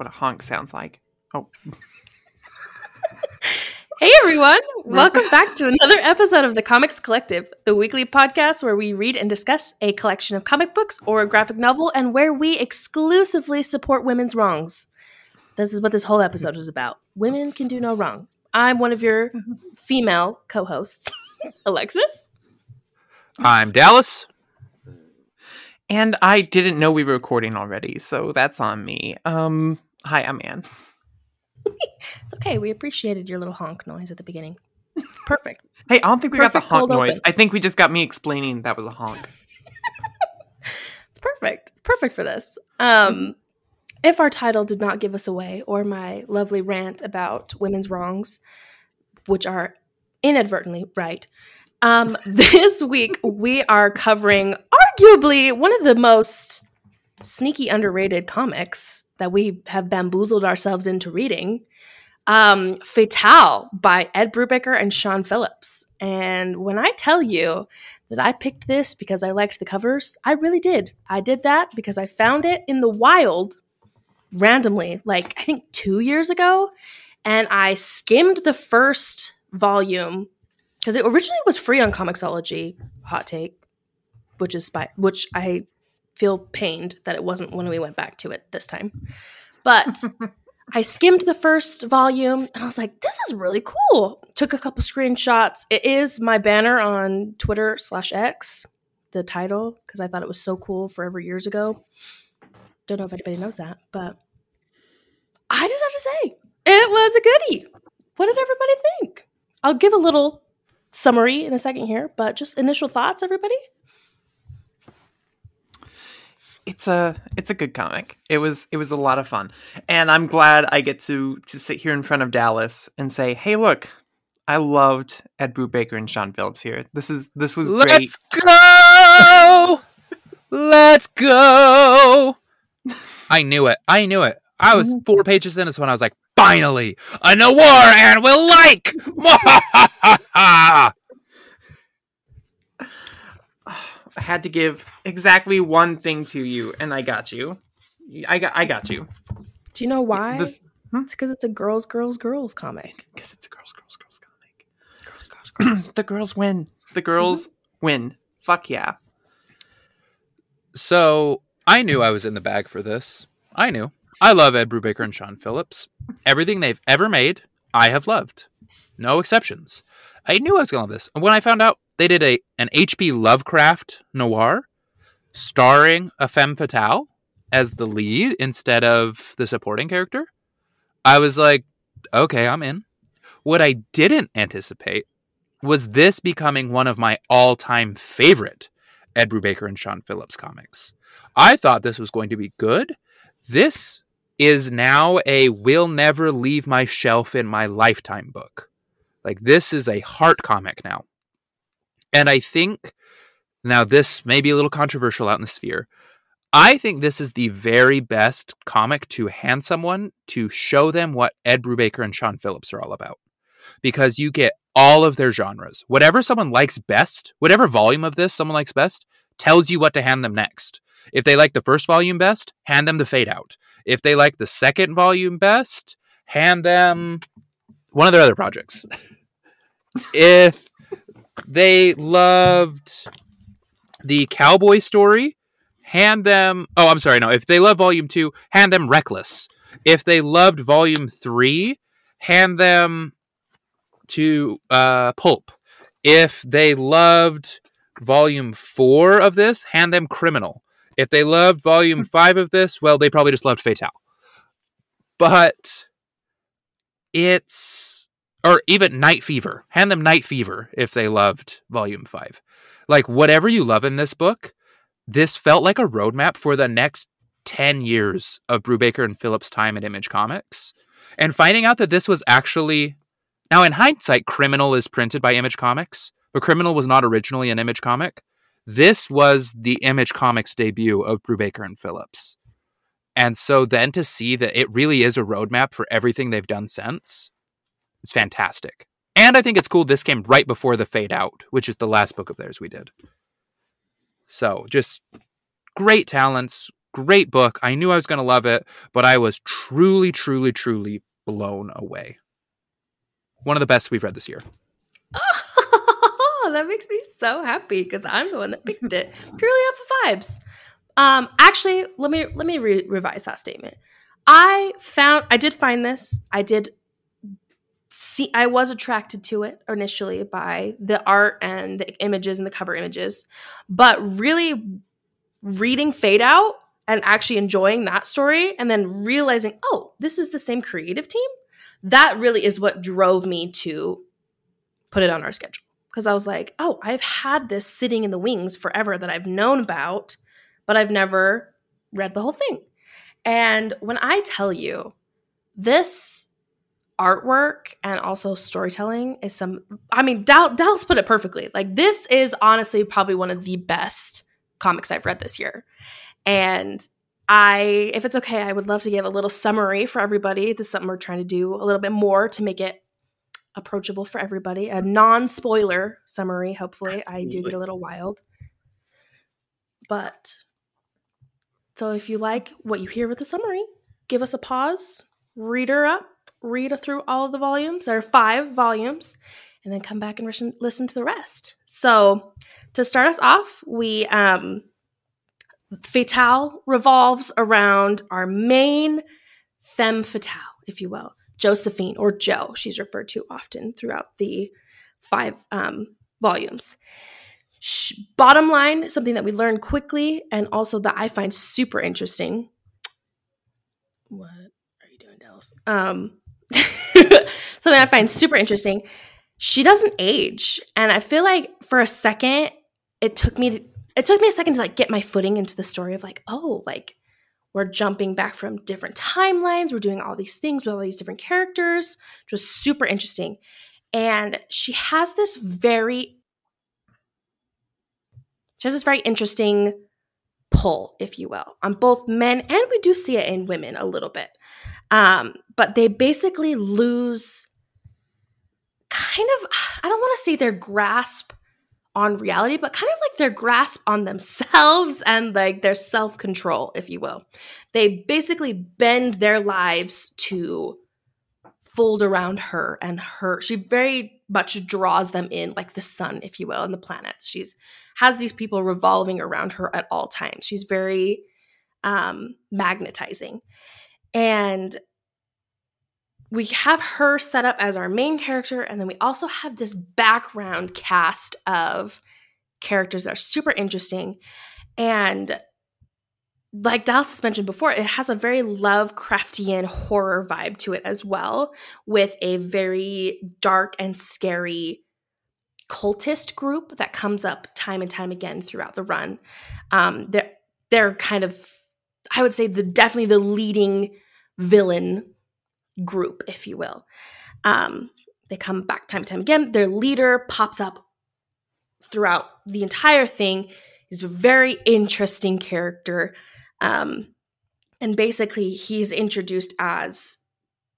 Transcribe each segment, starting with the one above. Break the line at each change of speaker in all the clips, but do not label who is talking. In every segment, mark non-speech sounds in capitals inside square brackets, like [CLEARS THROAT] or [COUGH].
That's what a honk sounds like. Oh. [LAUGHS]
Hey everyone! Welcome back to another episode of the Comics Collective, the weekly podcast where we read and discuss a collection of comic books or a graphic novel and where we exclusively support women's wrongs. This is what this whole episode is about. Women can do no wrong. I'm one of your [LAUGHS] female co hosts, [LAUGHS] Alexis.
I'm Dallas.
And I didn't know we were recording already, so that's on me. Um, hi, I'm Anne. [LAUGHS]
It's okay. We appreciated your little honk noise at the beginning. Perfect. [LAUGHS]
Hey, I don't think we got the honk noise.
open.
I think we just got me explaining that was a honk. [LAUGHS]
It's perfect. Perfect for this. Um, if our title did not give us away, or my lovely rant about women's wrongs, which are inadvertently right, um, this week we are covering arguably one of the most sneaky underrated comics that we have bamboozled ourselves into reading. Um, by Ed Brubaker and Sean Phillips. And when I tell you that I picked this because I liked the covers. I really did. I did that because I found it in the wild randomly, like I think two years ago. And I skimmed the first volume because it originally was free on Comixology. Hot take, which is spy- which I feel pained that it wasn't when we went back to it this time. But [LAUGHS] I skimmed the first volume and I was like, this is really cool. Took a couple screenshots. It is my banner on Twitter slash X, the title, because I thought it was so cool forever years ago. Don't know if anybody knows that, but I just have to say, it was a goodie. What did everybody think? I'll give a little summary in a second here, but just initial thoughts, everybody?
It's a it's a good comic. It was it was a lot of fun, and I'm glad I get to to sit here in front of Dallas and say, "Hey, look, I loved Ed Brubaker and Sean Phillips here. This is this was great."
Let's go. [LAUGHS] Let's go. I knew it. I knew it. I was mm-hmm. four pages in this one. I was like, finally, a noir and we'll like. [LAUGHS] [LAUGHS]
I had to give exactly one thing to you, and I got you. I got I got you.
Do you know why?
This hmm?
It's because it's a girls, girls, girls comic.
because it's a girls, girls, girls comic.
Girls, girls, girls. [CLEARS THROAT]
the girls win. The girls mm-hmm. win. Fuck yeah.
so I knew I was in the bag for this. I knew. I love Ed Brubaker and Sean Phillips. Everything they've ever made, I have loved. No exceptions. I knew I was going to love this. And when I found out they did a an H.P. Lovecraft noir starring a femme fatale as the lead instead of the supporting character, I was like, okay, I'm in. What I didn't anticipate was this becoming one of my all-time favorite Ed Brubaker and Sean Phillips comics. I thought this was going to be good. This is now a will never leave my shelf in my lifetime book. Like this is a heart comic now. And I think now this may be a little controversial out in the sphere. I think this is the very best comic to hand someone to show them what Ed Brubaker and Sean Phillips are all about. Because you get all of their genres. Whatever someone likes best, whatever volume of this someone likes best, tells you what to hand them next. If they like the first volume best, hand them the fade out. If they like the second volume best, hand them one of their other projects. [LAUGHS] if they loved the cowboy story, hand them oh I'm sorry, no. If they love volume two, hand them Reckless. If they loved volume three, hand them to uh Pulp. If they loved volume four of this, hand them Criminal. If they loved volume five of this, well, they probably just loved Fatale. But it's or even Night Fever. Hand them Night Fever if they loved volume five. Like whatever you love in this book, this felt like a roadmap for the next 10 years of Brubaker and Phillips' time at Image Comics. And finding out that this was actually now in hindsight, Criminal is printed by Image Comics, but Criminal was not originally an Image comic. This was the Image Comics debut of Brubaker and Phillips. And so then to see that it really is a roadmap for everything they've done since, it's fantastic. And I think it's cool this came right before the Fade Out, which is the last book of theirs we did. So just great talents, Great book. I knew I was going to love it, but I was truly, truly, truly blown away. One of the best we've read this year.
Oh, [LAUGHS] that makes me so happy because I'm the one that picked it purely off of vibes. Um, actually, let me let me re- revise that statement. I found I did find this. I did see. I was attracted to it initially by the art and the images and the cover images, but really reading Fade Out and actually enjoying that story, and then realizing, oh, this is the same creative team. That really is what drove me to put it on our schedule because I was like, oh, I've had this sitting in the wings forever that I've known about, but I've never read the whole thing. And when I tell you this artwork and also storytelling is some, I mean, Dal- Dallas put it perfectly. Like, this is honestly probably one of the best comics I've read this year. And I, if it's okay, I would love to give a little summary for everybody. This is something we're trying to do a little bit more to make it approachable for everybody. A non spoiler summary, hopefully. Absolutely. I do get a little wild. But so if you like what you hear with the summary, give us a pause, read her up, read through all of the volumes. There are five volumes, and then come back and listen, listen to the rest. So to start us off, we um Fatale revolves around our main femme fatale, if you will. Josephine or Jo, she's referred to often throughout the five um, volumes. Bottom line, something that we learn quickly and also that I find super interesting. What are you doing, Dallas? Um, [LAUGHS] something I find super interesting. She doesn't age, and I feel like for a second, it took me to, it took me a second to like get my footing into the story of like, oh, like we're jumping back from different timelines. We're doing all these things with all these different characters, which was super interesting. And she has this very she has this very interesting pull, if you will, on both men and we do see it in women a little bit. Um, but they basically lose kind of, I don't want to say their grasp on reality, but kind of like their grasp on themselves [LAUGHS] and like their self control, if you will. They basically bend their lives to fold around her and her. She very much draws them in like the sun, if you will, and the planets. She's has these people revolving around her at all times. She's very um magnetizing. And we have her set up as our main character, and then we also have this background cast of characters that are super interesting. And like Dallas has mentioned before, it has a very Lovecraftian horror vibe to it as well, with a very dark and scary cultist group that comes up time and time again throughout the run. Um, they're, they're kind of, I would say, the definitely the leading villain group, if you will. Um, they come back time and time again. Their leader pops up throughout the entire thing. He's a very interesting character. Um, and basically, he's introduced as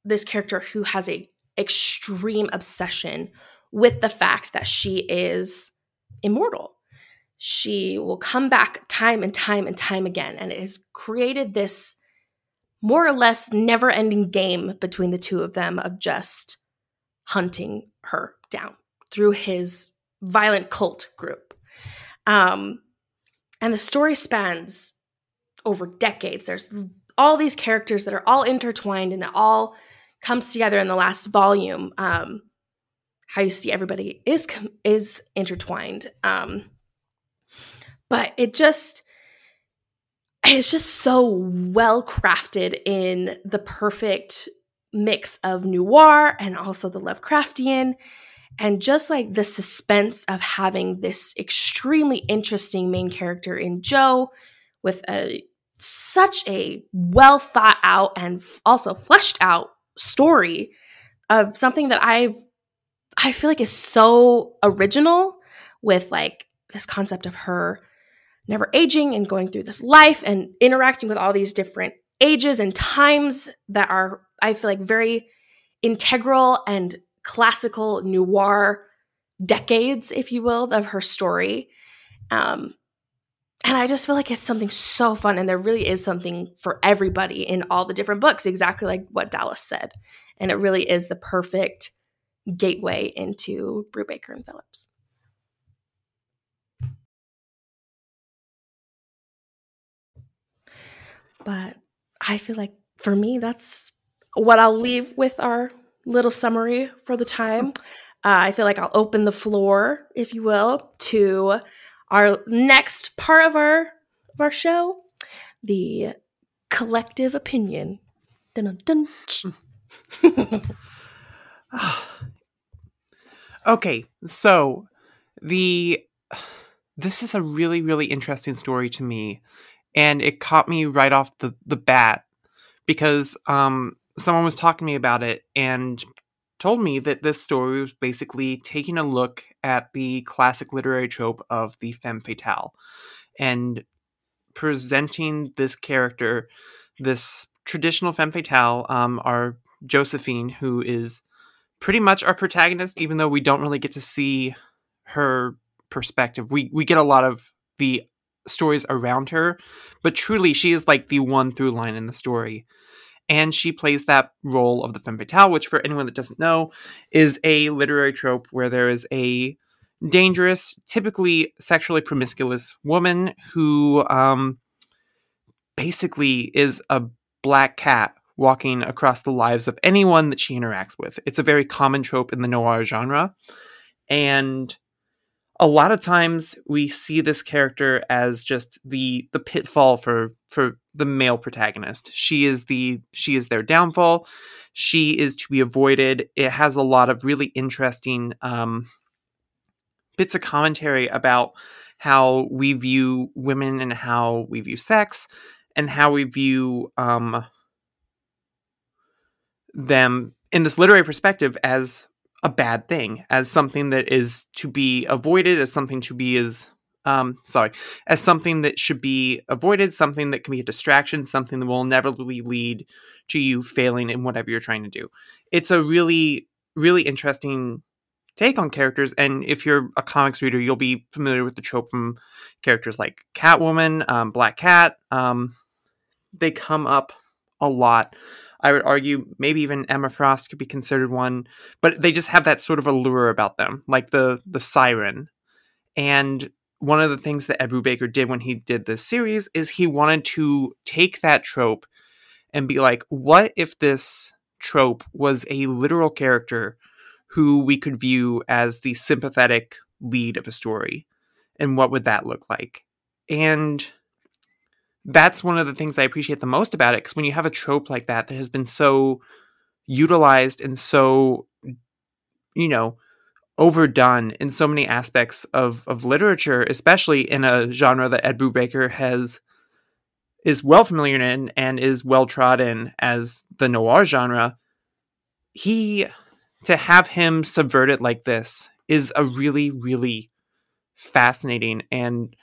this character who has a extreme obsession with the fact that she is immortal. She will come back time and time and time again, and it has created this more or less never ending game between the two of them of just hunting her down through his violent cult group. Um, and the story spans over decades. There's all these characters that are all intertwined and it all comes together in the last volume. Um, how you see everybody is is intertwined. Um, but it just it's just so well crafted in the perfect mix of noir and also the Lovecraftian. And just like the suspense of having this extremely interesting main character in Jo with a such a well thought out and also fleshed out story of something that I've I feel like is so original with like this concept of her never aging and going through this life and interacting with all these different ages and times that are, I feel like, very integral and classical noir decades, if you will, of her story. Um, and I just feel like it's something so fun, and there really is something for everybody in all the different books, exactly like what Dallas said. And it really is the perfect gateway into Brubaker and Phillips. But I feel like for me, that's what I'll leave with our little summary for the time. Uh, I feel like I'll open the floor, if you will, to our next part of our of our show, the collective opinion. Dun, dun, dun. [SIGHS]
okay, so the [SIGHS] this is a really really interesting story to me, and it caught me right off the the bat because um someone was talking to me about it and told me that this story was basically taking a look at the classic literary trope of the femme fatale and presenting this character, this traditional femme fatale, um, our Josephine, who is pretty much our protagonist, even though we don't really get to see her perspective. We we get a lot of the stories around her, but truly she is like the one through line in the story and she plays that role of the femme fatale, which, for anyone that doesn't know, is a literary trope where there is a dangerous, typically sexually promiscuous woman who um, basically is a black cat walking across the lives of anyone that she interacts with. It's a very common trope in the noir genre. And a lot of times we see this character as just the the pitfall for for the male protagonist. She is the she is their downfall. She is to be avoided. It has a lot of really interesting um, bits of commentary about how we view women and how we view sex and how we view um, them in this literary perspective as a bad thing, as something that is to be avoided, as something to be as um, sorry, as something that should be avoided, something that can be a distraction, something that will inevitably lead to you failing in whatever you're trying to do. It's a really, really interesting take on characters. And if you're a comics reader, you'll be familiar with the trope from characters like Catwoman, um, Black Cat. Um, they come up a lot. I would argue maybe even Emma Frost could be considered one, but they just have that sort of allure about them, like the the siren. And one of the things that Ed Brubaker did when he did this series is he wanted to take that trope and be like, what if this trope was a literal character who we could view as the sympathetic lead of a story? And what would that look like? And that's one of the things I appreciate the most about it. Because when you have a trope like that that has been so utilized and so, you know, overdone in so many aspects of, of literature, especially in a genre that Ed Brubaker has is well familiar in and is well trodden as the noir genre. He to have him subvert it like this is a really, really fascinating and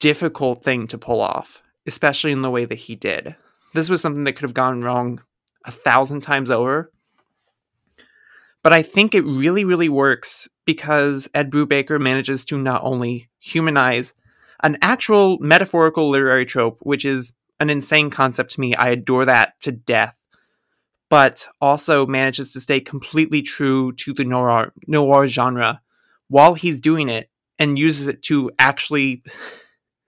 difficult thing to pull off, especially in the way that he did. This was something that could have gone wrong a thousand times over. But I think it really, really works because Ed Brubaker manages to not only humanize an actual metaphorical literary trope, which is an insane concept to me. I adore that to death. But also manages to stay completely true to the noir, noir genre while he's doing it and uses it to actually [LAUGHS]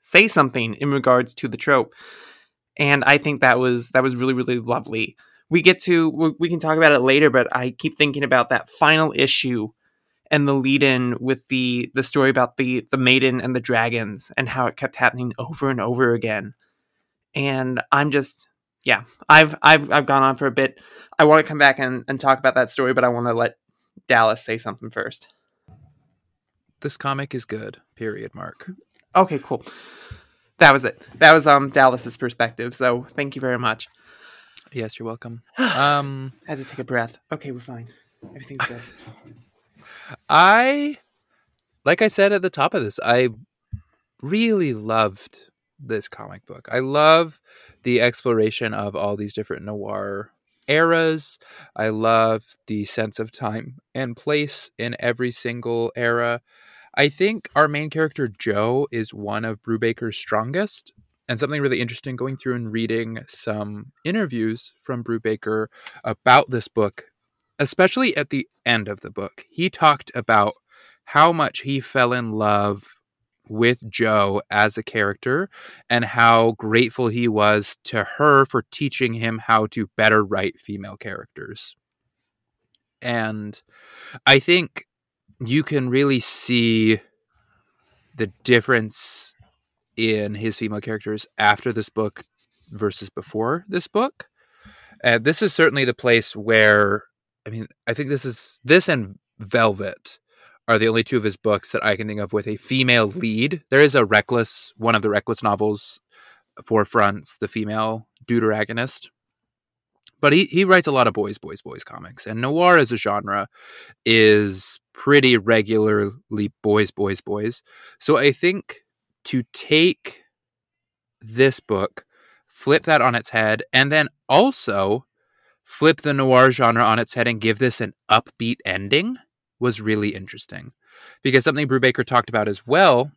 say something in regards to the trope. And I think that was that was really really lovely. We get to we can talk about it later, but I keep thinking about that final issue and the lead in with the the story about the the maiden and the dragons and how it kept happening over and over again. And I'm just yeah, I've I've I've gone on for a bit. I want to come back and, and talk about that story, but I want to let Dallas say something first.
This comic is good. Period. Mark.
Okay, cool. That was it. That was um Dallas's perspective. So thank you very much.
Yes, you're welcome. Um,
I [SIGHS] had to take a breath. Okay, we're fine. Everything's good. [SIGHS]
I, like I said at the top of this, I really loved this comic book. I love the exploration of all these different noir eras. I love the sense of time and place in every single era. I think our main character Jo is one of Brubaker's strongest. And something really interesting going through and reading some interviews from Brubaker about this book, especially at the end of the book. He talked about how much he fell in love with Jo as a character and how grateful he was to her for teaching him how to better write female characters. And I think you can really see the difference in his female characters after this book versus before this book. And this is certainly the place where I mean, I think this is this and Velvet are the only two of his books that I can think of with a female lead. There is a Reckless, one of the Reckless novels, Forefronts, the female deuteragonist. But he, he writes a lot of boys, boys, boys comics. And noir as a genre is pretty regularly boys, boys, boys. So I think to take this book, flip that on its head, and then also flip the noir genre on its head and give this an upbeat ending was really interesting. Because something Brubaker talked about as well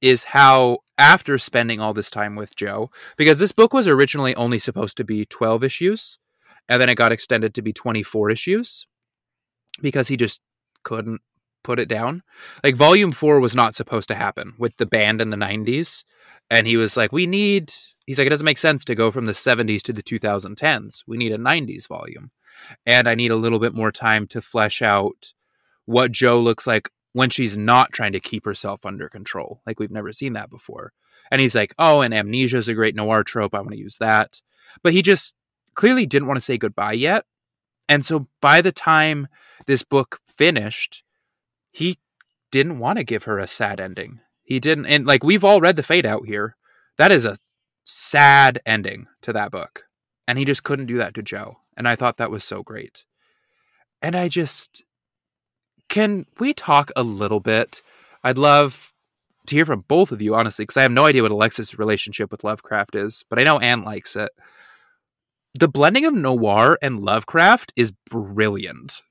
is how after spending all this time with Jo, because this book was originally only supposed to be 12 issues, and then it got extended to be 24 issues because he just couldn't put it down. Like volume 4 was not supposed to happen with the band in the 90s and he was like we need he's like it doesn't make sense to go from the 70s to the 2010s. We need a 90s volume. And I need a little bit more time to flesh out what Jo looks like when she's not trying to keep herself under control. Like we've never seen that before. And he's like, "Oh, and amnesia is a great noir trope. I want to use that." But he just clearly didn't want to say goodbye yet. And so by the time this book finished, he didn't want to give her a sad ending. He didn't, and like we've all read the fade out here. That is a sad ending to that book. And he just couldn't do that to Jo. And I thought that was so great. And I just, can we talk a little bit? I'd love to hear from both of you, honestly, because I have no idea what Alexis' relationship with Lovecraft is, but I know Anne likes it. The blending of noir and Lovecraft is brilliant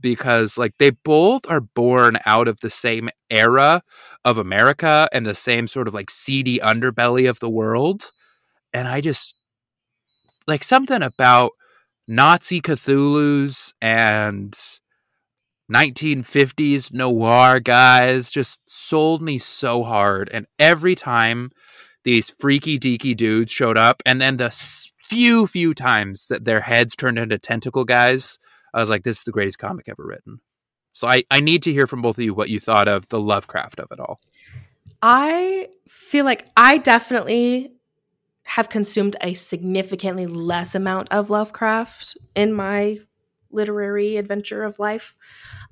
because like they both are born out of the same era of America and the same sort of like seedy underbelly of the world. And I just like something about Nazi Cthulhu's and 1950s noir guys just sold me so hard. And every time these freaky deaky dudes showed up, and then the few, few times that their heads turned into tentacle guys, I was like, this is the greatest comic ever written. So I, I need to hear from both of you what you thought of the Lovecraft of it all.
I feel like I definitely have consumed a significantly less amount of Lovecraft in my literary adventure of life.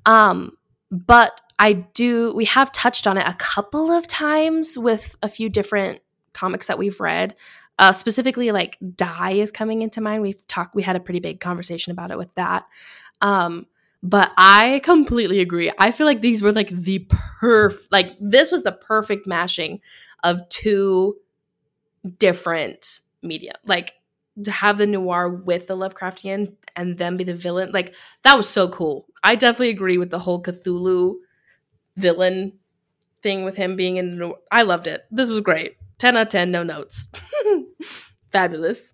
Um, but I do, we have touched on it a couple of times with a few different comics that we've read. Uh, specifically, like Die is coming into mind. We've talked, we had a pretty big conversation about it with that. Um, but I completely agree. I feel like these were like the perf, like this was the perfect mashing of two different media. Like to have the noir with the Lovecraftian and then be the villain, like that was so cool. I definitely agree with the whole Cthulhu villain thing with him being in the noir. I loved it. This was great. 10 out of 10, no notes. [LAUGHS] Fabulous.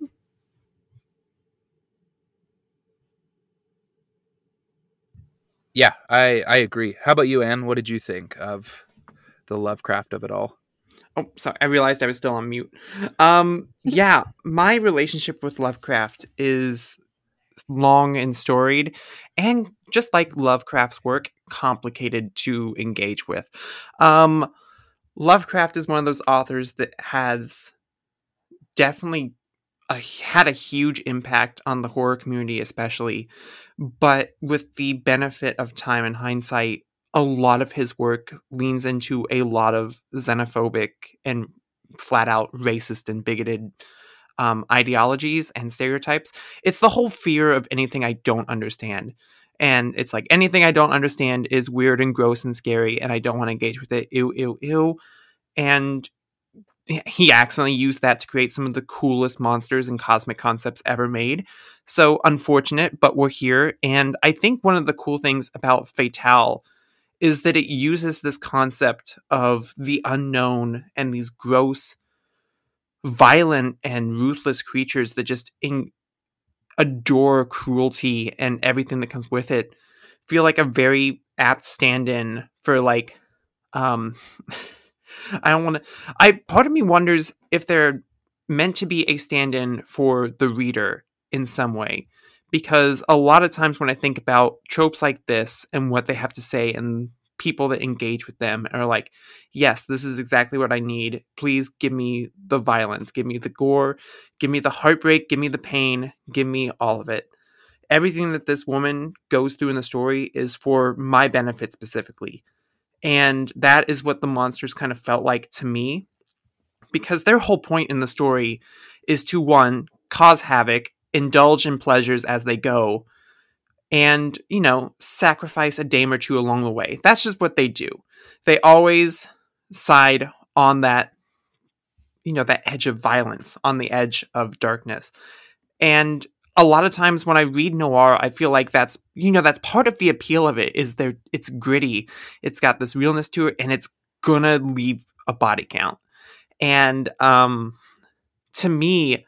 Yeah, I I agree. How about you, Anne? What did you think of the Lovecraft of it all?
Oh, sorry. I realized I was still on mute. Um, [LAUGHS] yeah, my relationship with Lovecraft is long and storied, and just like Lovecraft's work, complicated to engage with. Um, Lovecraft is one of those authors that has definitely a, had a huge impact on the horror community, especially. But with the benefit of time and hindsight, a lot of his work leans into a lot of xenophobic and flat out racist and bigoted um, ideologies and stereotypes. It's the whole fear of anything I don't understand. And it's like anything I don't understand is weird and gross and scary, and I don't want to engage with it. Ew, ew, ew. And he accidentally used that to create some of the coolest monsters and cosmic concepts ever made. So unfortunate, but we're here. And I think one of the cool things about Fatale is that it uses this concept of the unknown and these gross, violent, and ruthless creatures that just in- adore cruelty and everything that comes with it. Feel like a very apt stand-in for like, um, [LAUGHS] I don't want to. I part of me wonders if they're meant to be a stand-in for the reader in some way because a lot of times when I think about tropes like this and what they have to say and people that engage with them are like, yes, this is exactly what I need. Please give me the violence, give me the gore, give me the heartbreak, give me the pain, give me all of it. Everything that this woman goes through in the story is for my benefit specifically. And that is what the monsters kind of felt like to me because their whole point in the story is to one, cause havoc indulge in pleasures as they go and, you know, sacrifice a dame or two along the way. That's just what they do. They always side on that, you know, that edge of violence, on the edge of darkness. And a lot of times when I read noir, I feel like that's, you know, that's part of the appeal of it is there, it's gritty. It's got this realness to it and it's gonna leave a body count. And, um, to me,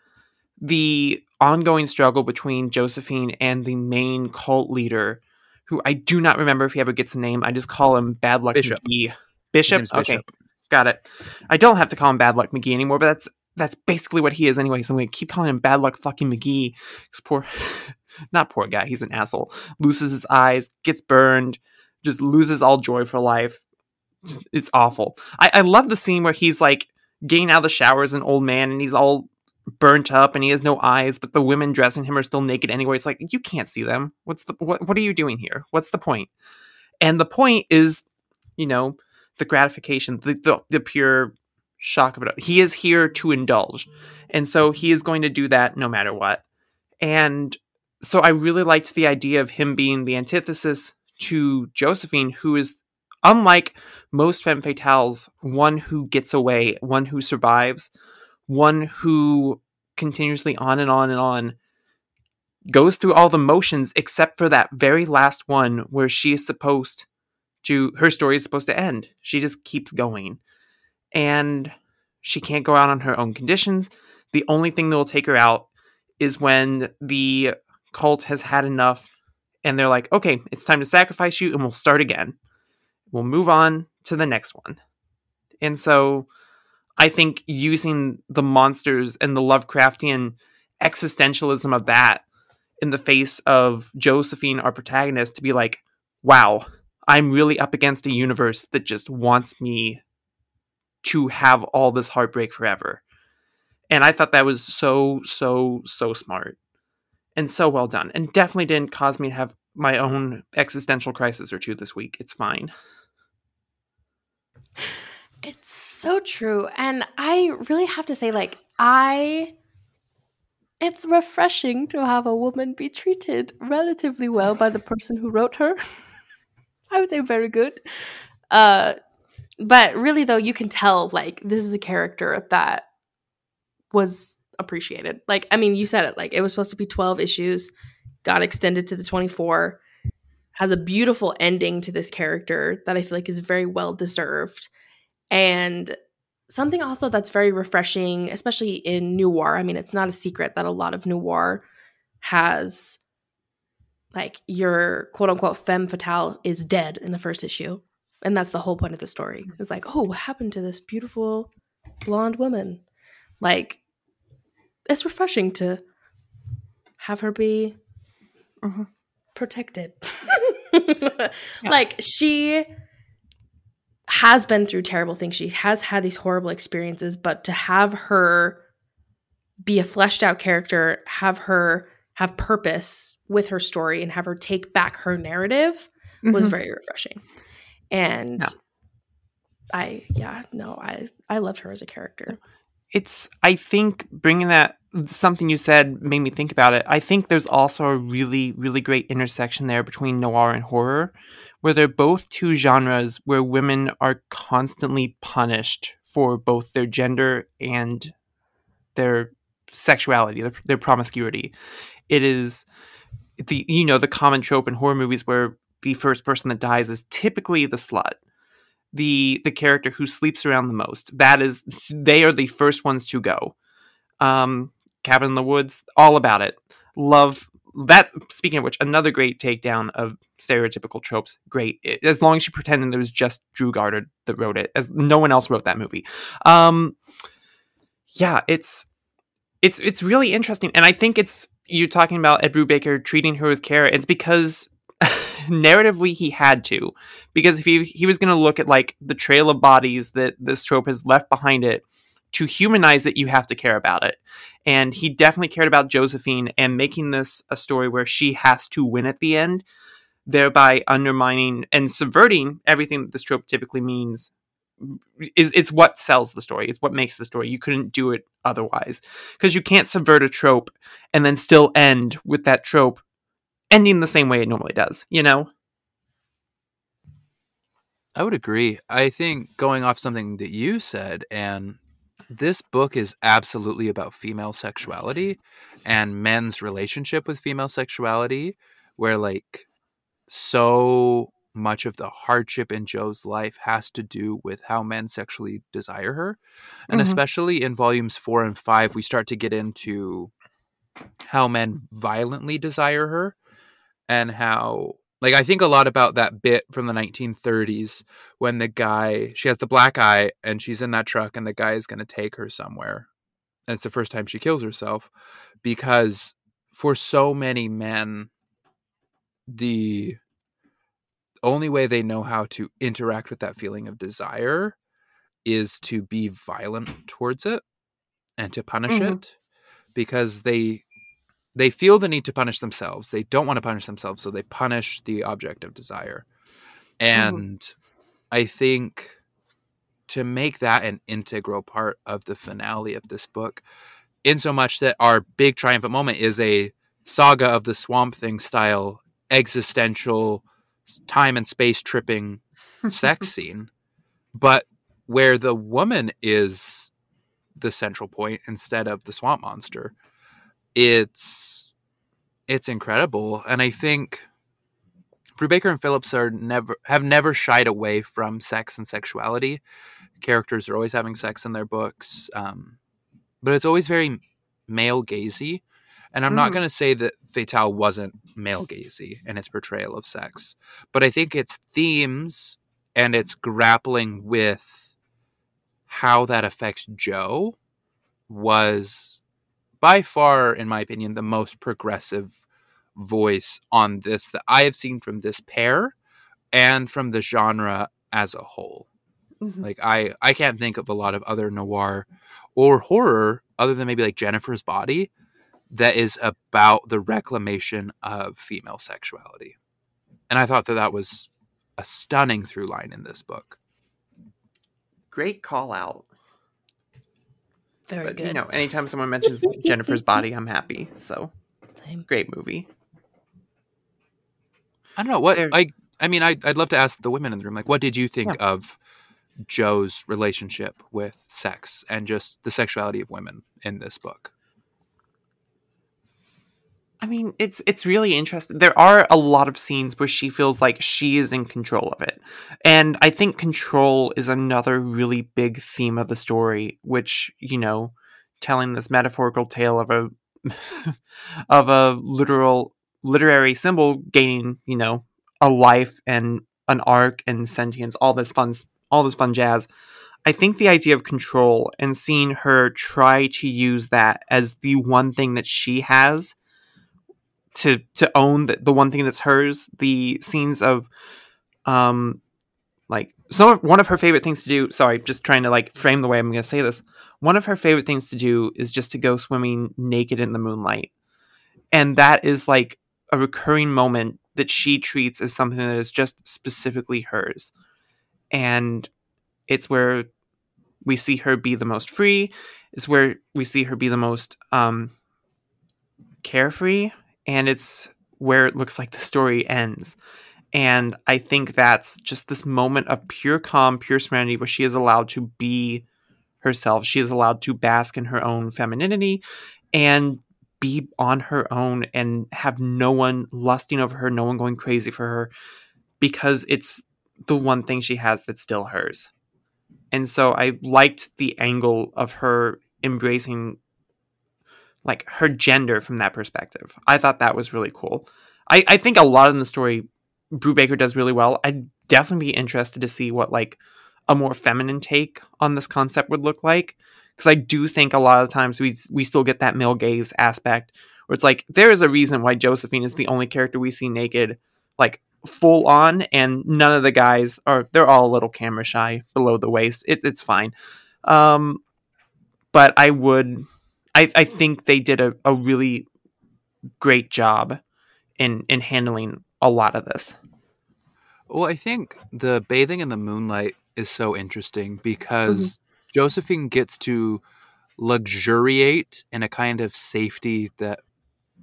the ongoing struggle between Josephine and the main cult leader, who I do not remember if he ever gets a name. I just call him Bad Luck
Bishop.
McGee. Bishop? Okay,
Bishop.
got it. I don't have to call him Bad Luck McGee anymore, but that's that's basically what he is anyway. So I'm gonna keep calling him Bad Luck fucking McGee. 'Cause poor, [LAUGHS] not poor guy. He's an asshole. Loses his eyes, gets burned, just loses all joy for life. Just- It's awful. I, I love the scene where he's like getting out of the shower as an old man and he's all burnt up and he has no eyes, but the women dressing him are still naked anyway. It's like you can't see them. What's the what? What are you doing here? What's the point? And the point is, you know, the gratification, the the, the pure shock of it. He is here to indulge, and so he is going to do that no matter what. And so I really liked the idea of him being the antithesis to Josephine, who is unlike most femme fatales, one who gets away, one who survives, one who continuously on and on and on goes through all the motions except for that very last one where she is supposed to her story is supposed to end. She just keeps going. And she can't go out on her own conditions. The only thing that will take her out is when the cult has had enough and they're like, okay, it's time to sacrifice you and we'll start again. We'll move on to the next one. And so I think using the monsters and the Lovecraftian existentialism of that in the face of Josephine, our protagonist, to be like, wow, I'm really up against a universe that just wants me to have all this heartbreak forever. And I thought that was so, so, so smart and so well done. And definitely didn't cause me to have my own existential crisis or two this week. It's fine.
It's so true. And I really have to say, like, I. It's refreshing to have a woman be treated relatively well by the person who wrote her. [LAUGHS] I would say very good. Uh, but really, though, you can tell, like, this is a character that was appreciated. Like, I mean, you said it, like, it was supposed to be 12 issues, got extended to the 24, has a beautiful ending to this character that I feel like is very well deserved. And something also that's very refreshing, especially in noir. I mean, it's not a secret that a lot of noir has like your quote unquote femme fatale is dead in the first issue. And that's the whole point of the story. It's like, oh, what happened to this beautiful blonde woman? Like, it's refreshing to have her be
Mhm.
protected. [LAUGHS] Like, she has been through terrible things. She has had these horrible experiences, but to have her be a fleshed out character, have her have purpose with her story, and have her take back her narrative was
Mhm.
very refreshing. And
Yeah.
I, yeah, no, I I loved her as a character.
it's i think bringing that something you said made me think about it i think there's also a really really great intersection there between noir and horror where they're both two genres where women are constantly punished for both their gender and their sexuality their, their promiscuity it is the you know the common trope in horror movies where the first person that dies is typically the slut the the character who sleeps around the most. That is they are the first ones to go. Um cabin in the woods all about it. Love that speaking of which another great takedown of stereotypical tropes great as long as you pretend that it was just drew goddard that wrote it as no one else wrote that movie. Um yeah it's it's it's really interesting and i think it's you're talking about ed brubaker treating her with care it's because [LAUGHS] narratively he had to because if he he was going to look at like the trail of bodies that this trope has left behind it to humanize it you have to care about it. And he definitely cared about josephine and making this a story where she has to win at the end thereby undermining and subverting everything that this trope typically means. Is it's what sells the story. It's what makes the story. You couldn't do it otherwise. Because you can't subvert a trope and then still end with that trope ending the same way it normally does, you know?
I would agree. I think going off something that you said, and this book is absolutely about female sexuality and men's relationship with female sexuality, where like so much of the hardship in Jo's life has to do with how men sexually desire her. And mm-hmm. especially in volumes four and five, we start to get into how men violently desire her and how like I think a lot about that bit from the 1930s when the guy she has the black eye and she's in that truck and the guy is going to take her somewhere. And it's the first time she kills herself because for so many men the only way they know how to interact with that feeling of desire is to be violent towards it and to punish mm-hmm. it because they they feel the need to punish themselves. They don't want to punish themselves, so they punish the object of desire. Mm-hmm. And mm. I think to make that an integral part of the finale of this book, in so much that our big triumphant moment is a saga of the swamp thing style existential time and space tripping sex [LAUGHS] scene, but where the woman is the central point instead of the swamp monster it's it's incredible, and I think Brubaker and Phillips are never have never shied away from sex and sexuality. Characters are always having sex in their books, um, but it's always very male gazy. And I'm mm. not going to say that Fatale wasn't male gazy in its portrayal of sex, but I think its themes and its grappling with how that affects Jo was by far, in my opinion, the most progressive voice on this that I have seen from this pair and from the genre as a whole. Mm-hmm. Like I I can't think of a lot of other noir or horror other than maybe like Jennifer's Body that is about the reclamation of female sexuality. And I thought that that was a stunning through line in this book.
Great call out.
Very but, good.
You know, anytime someone mentions [LAUGHS] Jennifer's body, I'm happy. So, Same. great movie.
I don't know what I. I mean, I, would love to ask the women in the room, like, what did you think yeah. of Jo's relationship with sex and just the sexuality of women in this book?
I mean, it's it's really interesting. There are a lot of scenes where she feels like she is in control of it. And I think control is another really big theme of the story, which, you know, telling this metaphorical tale of a [LAUGHS] of a literal literary symbol gaining, you know, a life and an arc and sentience, all this fun all this fun jazz. I think the idea of control and seeing her try to use that as the one thing that she has to to own the, the one thing that's hers the scenes of um like some one of her favorite things to do sorry just trying to like frame the way i'm going to say this. One of her favorite things to do is just to go swimming naked in the moonlight. And that is like a recurring moment that she treats as something that is just specifically hers. And it's where we see her be the most free. It's where we see her be the most um carefree and it's where it looks like the story ends. And I think that's just this moment of pure calm, pure serenity where she is allowed to be herself. She is allowed to bask in her own femininity and be on her own and have no one lusting over her, no one going crazy for her. because it's the one thing she has that's still hers. And so I liked the angle of her embracing like her gender from that perspective. I thought that was really cool. I, I think a lot in the story Brubaker does really well. I'd definitely be interested to see what like a more feminine take on this concept would look like. Because I do think a lot of times we we still get that male gaze aspect where it's like there is a reason why Josephine is the only character we see naked, like full on, and none of the guys are. They're all a little camera shy below the waist. It, it's fine. Um, but I would, I I think they did a, a really great job in in handling a lot of this.
Well, I think the bathing in the moonlight is so interesting because mm-hmm. Josephine gets to luxuriate in a kind of safety that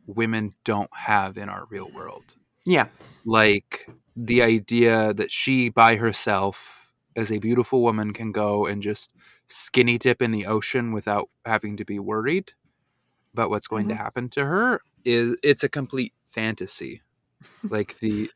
women don't have in our real world.
Yeah.
Like the idea that she by herself as a beautiful woman can go and just skinny dip in the ocean without having to be worried about what's going to
Mhm.
happen to her is it's a complete fantasy. like the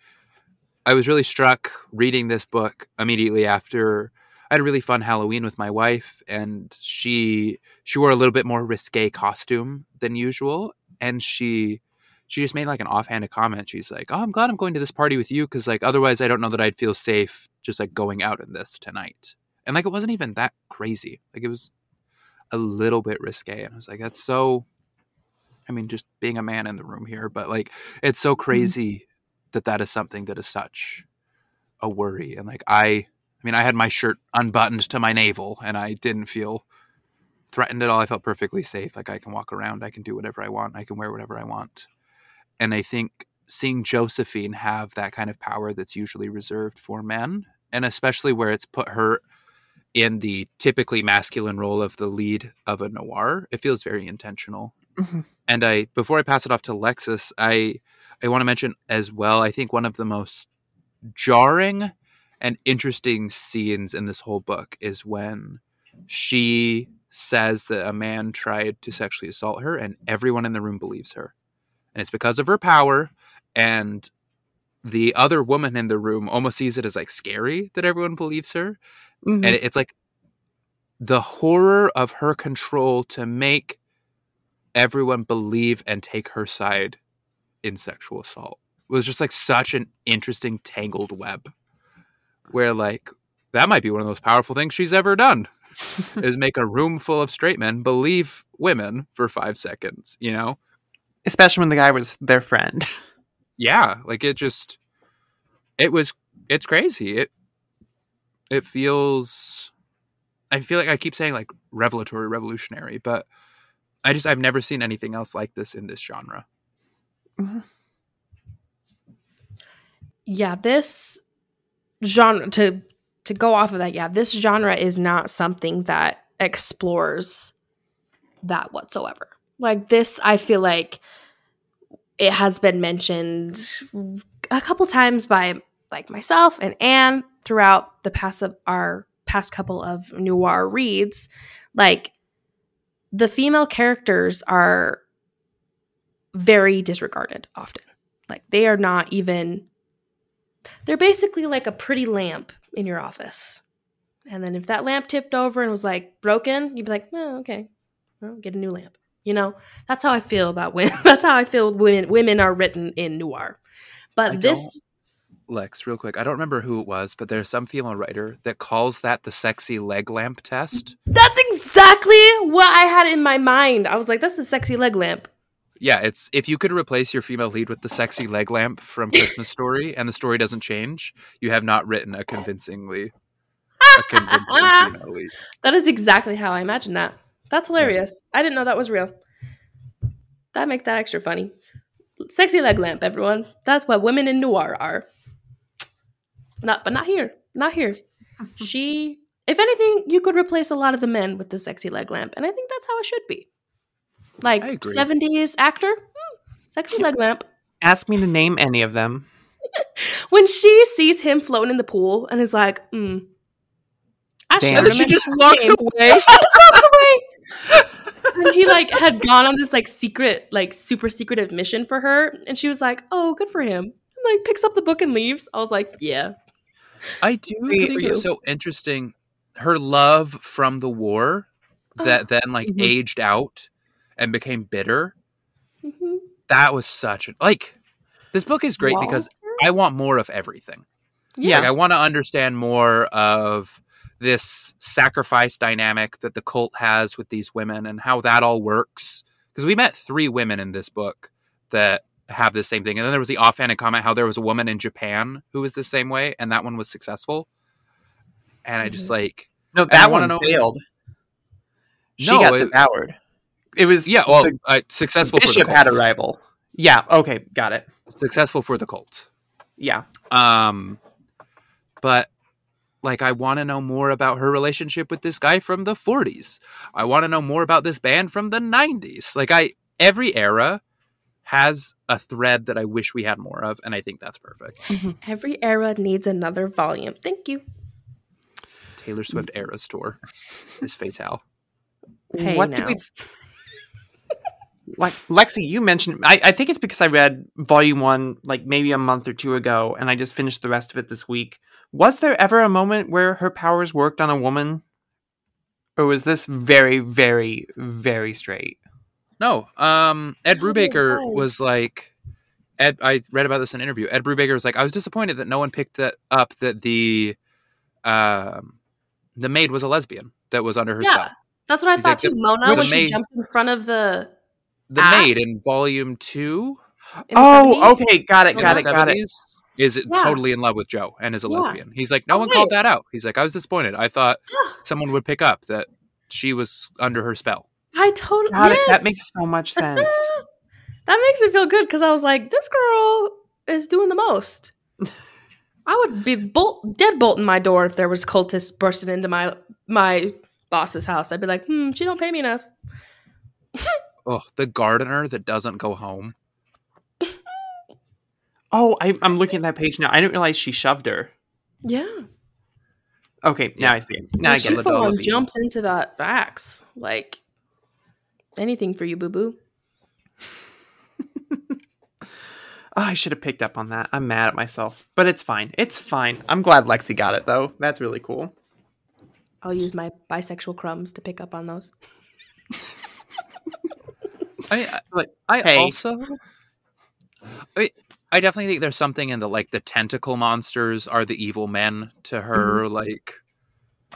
I was really struck reading this book immediately after I had a really fun Halloween with my wife and she she wore a little bit more risque costume than usual and she she just made like an offhanded comment. She's like, "Oh, I'm glad I'm going to this party with you because like otherwise I don't know that I'd feel safe just like going out in this tonight." And like it wasn't even that crazy. Like it was a little bit risque, and I was like, "That's so." I mean, just being a man in the room here, but like it's so mm-hmm. crazy that that is something that is such a worry. And like I, I mean, I had my shirt unbuttoned to my navel, and I didn't feel threatened at all. I felt perfectly safe. Like I can walk around, I can do whatever I want, I can wear whatever I want. And I think seeing Josephine have that kind of power that's usually reserved for men, and especially where it's put her in the typically masculine role of the lead of a noir, it feels very intentional.
Mhm.
And I, before I pass it off to Lexus, I, I want to mention as well. I think one of the most jarring and interesting scenes in this whole book is when she says that a man tried to sexually assault her, and everyone in the room believes her and it's because of her power and the other woman in the room almost sees it as like scary that everyone believes her
Mhm.
and it's like the horror of her control to make everyone believe and take her side in sexual assault was just like such an interesting tangled web where like that might be one of the most powerful things she's ever done [LAUGHS] is make a room full of straight men believe women for five seconds you know
Especially when the guy was their friend. [LAUGHS]
yeah like it just it was it's crazy. It it feels i feel like i keep saying like revelatory revolutionary but i just i've never seen anything else like this in this genre. Mm-hmm.
Yeah this genre to to go off of that yeah this genre is not something that explores that whatsoever. Like this i feel like it has been mentioned a couple times by like myself and anne throughout the past of our past couple of noir reads like the female characters are very disregarded often like they are not even they're basically like a pretty lamp in your office. And then if that lamp tipped over and was like broken, you'd be like, oh, okay, well, get a new lamp. You know, that's how I feel about women. [LAUGHS] that's how I feel women women are written in noir. But
I
this
lex real quick i don't remember who it was but there's some female writer that calls that the sexy leg lamp test
that's exactly what I had in my mind. I was like, that's a sexy leg lamp.
yeah it's if you could replace your female lead with the sexy leg lamp from christmas [LAUGHS] story and the story doesn't change you have not written a convincingly a [LAUGHS] convincing female lead
That is exactly how I imagine that. That's hilarious. I didn't know that was real. That makes that extra funny. Sexy leg lamp, everyone. That's what women in noir are. Not, but not here. Not here. she, if anything, you could replace a lot of the men with the sexy leg lamp, and I think that's how it should be. Like
I agree.
seventies actor, hmm, sexy leg lamp. [LAUGHS]
Ask me to name any of them. [LAUGHS]
When she sees him floating in the pool and is like, hmm. I
Damn.
and then [LAUGHS] she just walks away
she just walks away. And he like had gone on this like secret, like super secretive mission for her, and she was like, "Oh, good for him." And like picks up the book and leaves. I was like, yeah.
I do
See,
think it's so interesting. Her love from the war that then like
Mhm.
aged out and became bitter.
Mhm.
That was such a like. This book is great because I want more of everything.
Yeah.
Like I want to understand more of this sacrifice dynamic that the cult has with these women and how that all works. Because we met three women in this book that have the same thing. And then there was the offhanded comment how there was a woman in Japan who was the same way, and that one was successful. And I just
Mhm.
like,
No, that one failed. She
No,
got
it-
devoured. It was
yeah, well,
the
uh, successful for the
bishop
cult.
had a rival. Yeah. Okay. Got it.
Successful for the cult.
Yeah.
Um, but like, I want to know more about her relationship with this guy from the 40s. I want to know more about this band from the 90s. Like, I every era has a thread that I wish we had more of, and I think that's perfect. Mm-hmm.
Every era needs another volume. Thank you.
Taylor Swift era Tour is Fatale.
Hey,
what did
now.
we? Like Lexi, you mentioned. I, I think it's because I read volume one like maybe a month or two ago, and I just finished the rest of it this week. Was there ever a moment where her powers worked on a woman, or was this very, very, very straight?
No, um, Ed
thought
Brubaker
was.
was like, Ed. I read about this in an interview. Ed Brubaker was like, I was disappointed that no one picked up that the, um, the maid was a lesbian that was under her
Yeah.
spell.
That's what I
He's
thought
like,
too.
the-
Mona
the
when she
maid-
jumped in front of the.
The maid in volume two,
in
Oh, okay, got it, got it, got it.
70s, is
Yeah.
totally in love with Jo and is a
Yeah.
lesbian. He's like, no
Oh,
one called that out. He's like, I was disappointed. I thought someone would pick up that she was under her spell.
I totally. Yes.
That makes so much [LAUGHS] sense.
that makes me feel good because I was like, this girl is doing the most. [LAUGHS] I would be bolt dead bolting my door if there was cultists bursting into my my boss's house. I'd be like, hmm, she don't pay me enough. [LAUGHS]
Oh, the gardener that doesn't go home.
Oh, I, I'm looking at that page now. I didn't realize she shoved her.
Yeah.
Okay, now
Yeah.
I see it. Now I
Like,
get
she
it.
full on jumps into that axe. Like anything for you, boo boo. [LAUGHS]
Oh, I should have picked up on that. I'm mad at myself, but it's fine. It's fine. I'm glad Lexi got it though. That's really cool.
I'll use my bisexual crumbs to pick up on those. [LAUGHS]
I mean, I-
Like,
I
hey.
also, I, I definitely think there's something in the like the tentacle monsters are the evil men to her like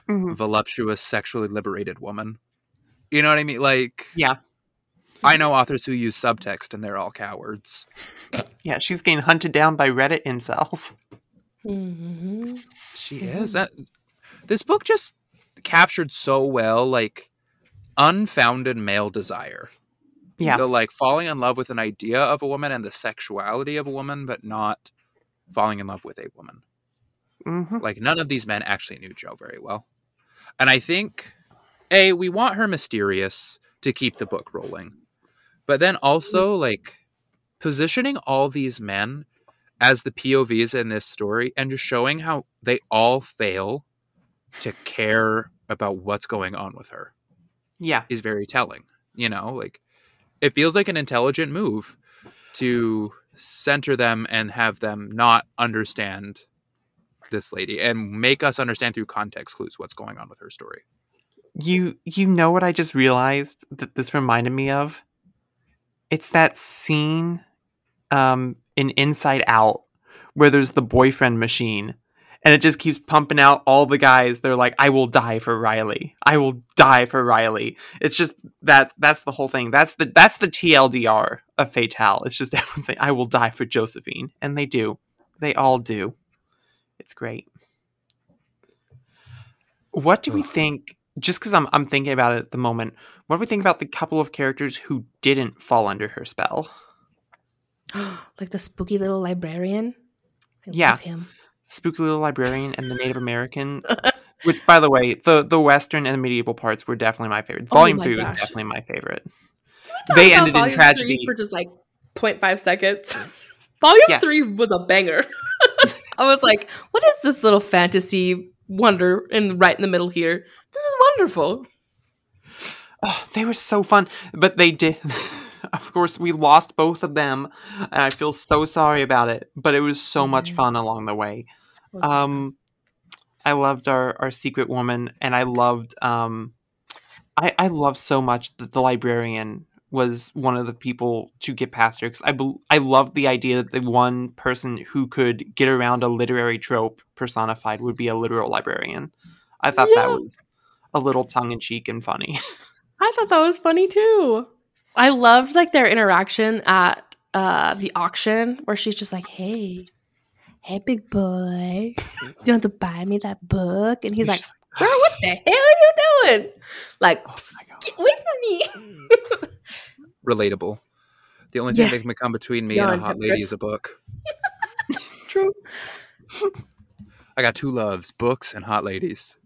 Mhm.
voluptuous, sexually liberated woman. You know what I mean? Like,
Yeah.
I know authors who use subtext and they're all cowards.
Yeah, she's getting hunted down by Reddit incels.
Mm-hmm.
She
Mhm.
is. That, this book just captured so well, like unfounded male desire.
Yeah.
the like falling in love with an idea of a woman and the sexuality of a woman, but not falling in love with a woman.
hmm
Like none of these men actually knew Jo very well. And I think A, we want her mysterious to keep the book rolling. But then also like positioning all these men as the POVs in this story and just showing how they all fail to care about what's going on with her
Yeah.
is very telling. You know, like it feels like an intelligent move to center them and have them not understand this lady and make us understand through context clues what's going on with her story.
You you know what I just realized that this reminded me of? It's that scene um in Inside Out where there's the boyfriend machine and it just keeps pumping out all the guys they're like I will die for Riley. I will die for Riley. It's just that that's the whole thing. That's the that's the TLDR of Fatale. It's just [LAUGHS] everyone saying I will die for Josephine and they do. They all do. It's great. What do we think? Just because I'm I'm thinking about it at the moment, what do we think about the couple of characters who didn't fall under her spell? [GASPS]
like the spooky little librarian. I
Yeah.
love him.
Spooky little librarian and the Native American. [LAUGHS] Which, by the way, the the Western and medieval parts were definitely my favorites.
Oh
Volume
my
three was definitely my favorite. They ended in tragedy.
for just like 0.5 seconds. [LAUGHS] volume
Yeah.
three was a banger. [LAUGHS] I was like, what is this little fantasy wonder in right in the middle here? This is wonderful.
Oh, they were so fun, but they did. of course, we lost both of them, and I feel so sorry about it. But it was so much
Mhm.
fun along the way. Um, I loved our our secret woman, and I loved um, I I love so much that the librarian was one of the people to get past her because I bel I loved the idea that the one person who could get around a literary trope personified would be a literal librarian. I thought that was a little tongue in cheek and funny. [LAUGHS]
I thought that was funny too. I loved like their interaction at uh the auction where she's just like, "Hey, hey, big boy, do [LAUGHS] you want to buy me that book?" And he's like, "Girl, what the hell are you doing? Like,
Oh
get away from me!" [LAUGHS]
Relatable. The only thing
Yeah.
that can come between me and a hot lady is a book. [LAUGHS]
True.
I got two loves: books and hot ladies.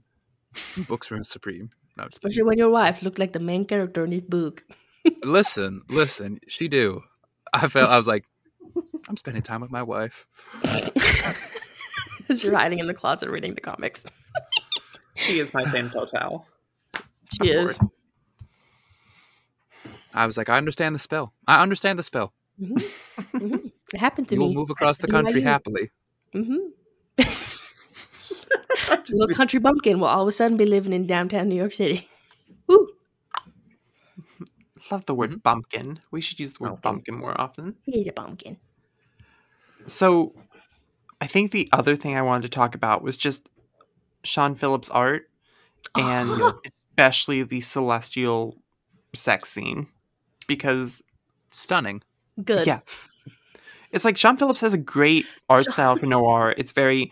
books reign supreme. No, I'm just kidding.
Especially when your wife looked like the main character in this book.
listen, listen. She do. I felt. I was like, I'm spending time with my wife. [LAUGHS]
As you're hiding in the closet reading the comics.
She is my femme fatale.
She
Of
is.
course.
I was like, I understand the spell. I understand the spell.
Mhm. Mhm. It happened to
You
me.
will move across the country
NYU.
happily. [LAUGHS]
hmm Little country bumpkin will all of a sudden be living in downtown New York City. Woo!
Love the word bumpkin. We should use the word
Bumpkin.
bumpkin more often.
He's a pumpkin.
So, I think the other thing I wanted to talk about was just Sean Phillips' art and [GASPS] especially the celestial sex scene because
Stunning.
Good.
yeah. It's like Sean Phillips has a great art style for noir. It's very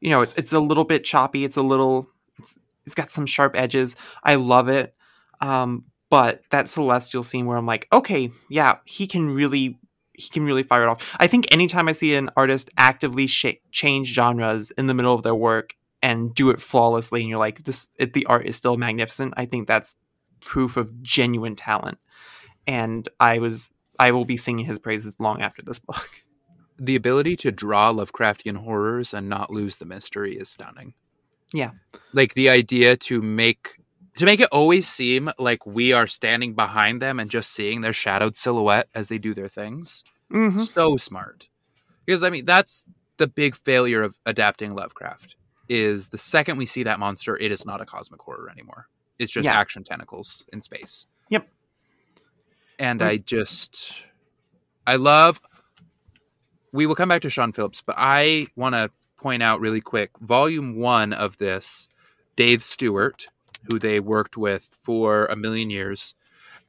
you know, it's it's a little bit choppy, it's a little it's, it's got some sharp edges. I love it. Um but that celestial scene where I'm like, okay, yeah, he can really he can really fire it off. I think anytime I see an artist actively sh- change genres in the middle of their work and do it flawlessly, and you're like, this, it, the art is still magnificent. I think that's proof of genuine talent. And I was, I will be singing his praises long after this book.
The ability to draw Lovecraftian horrors and not lose the mystery is stunning.
Yeah.
Like the idea to make to make it always seem like we are standing behind them and just seeing their shadowed silhouette as they do their things.
Mm-hmm.
So smart. Because I mean that's the big failure of adapting Lovecraft is the second we see that monster, it is not a cosmic horror anymore. It's just
Yeah.
action tentacles in space.
Yep.
And
Mm.
I just I love we will come back to Sean Phillips, but I want to point out really quick volume one of this, Dave Stewart, who they worked with for a million years.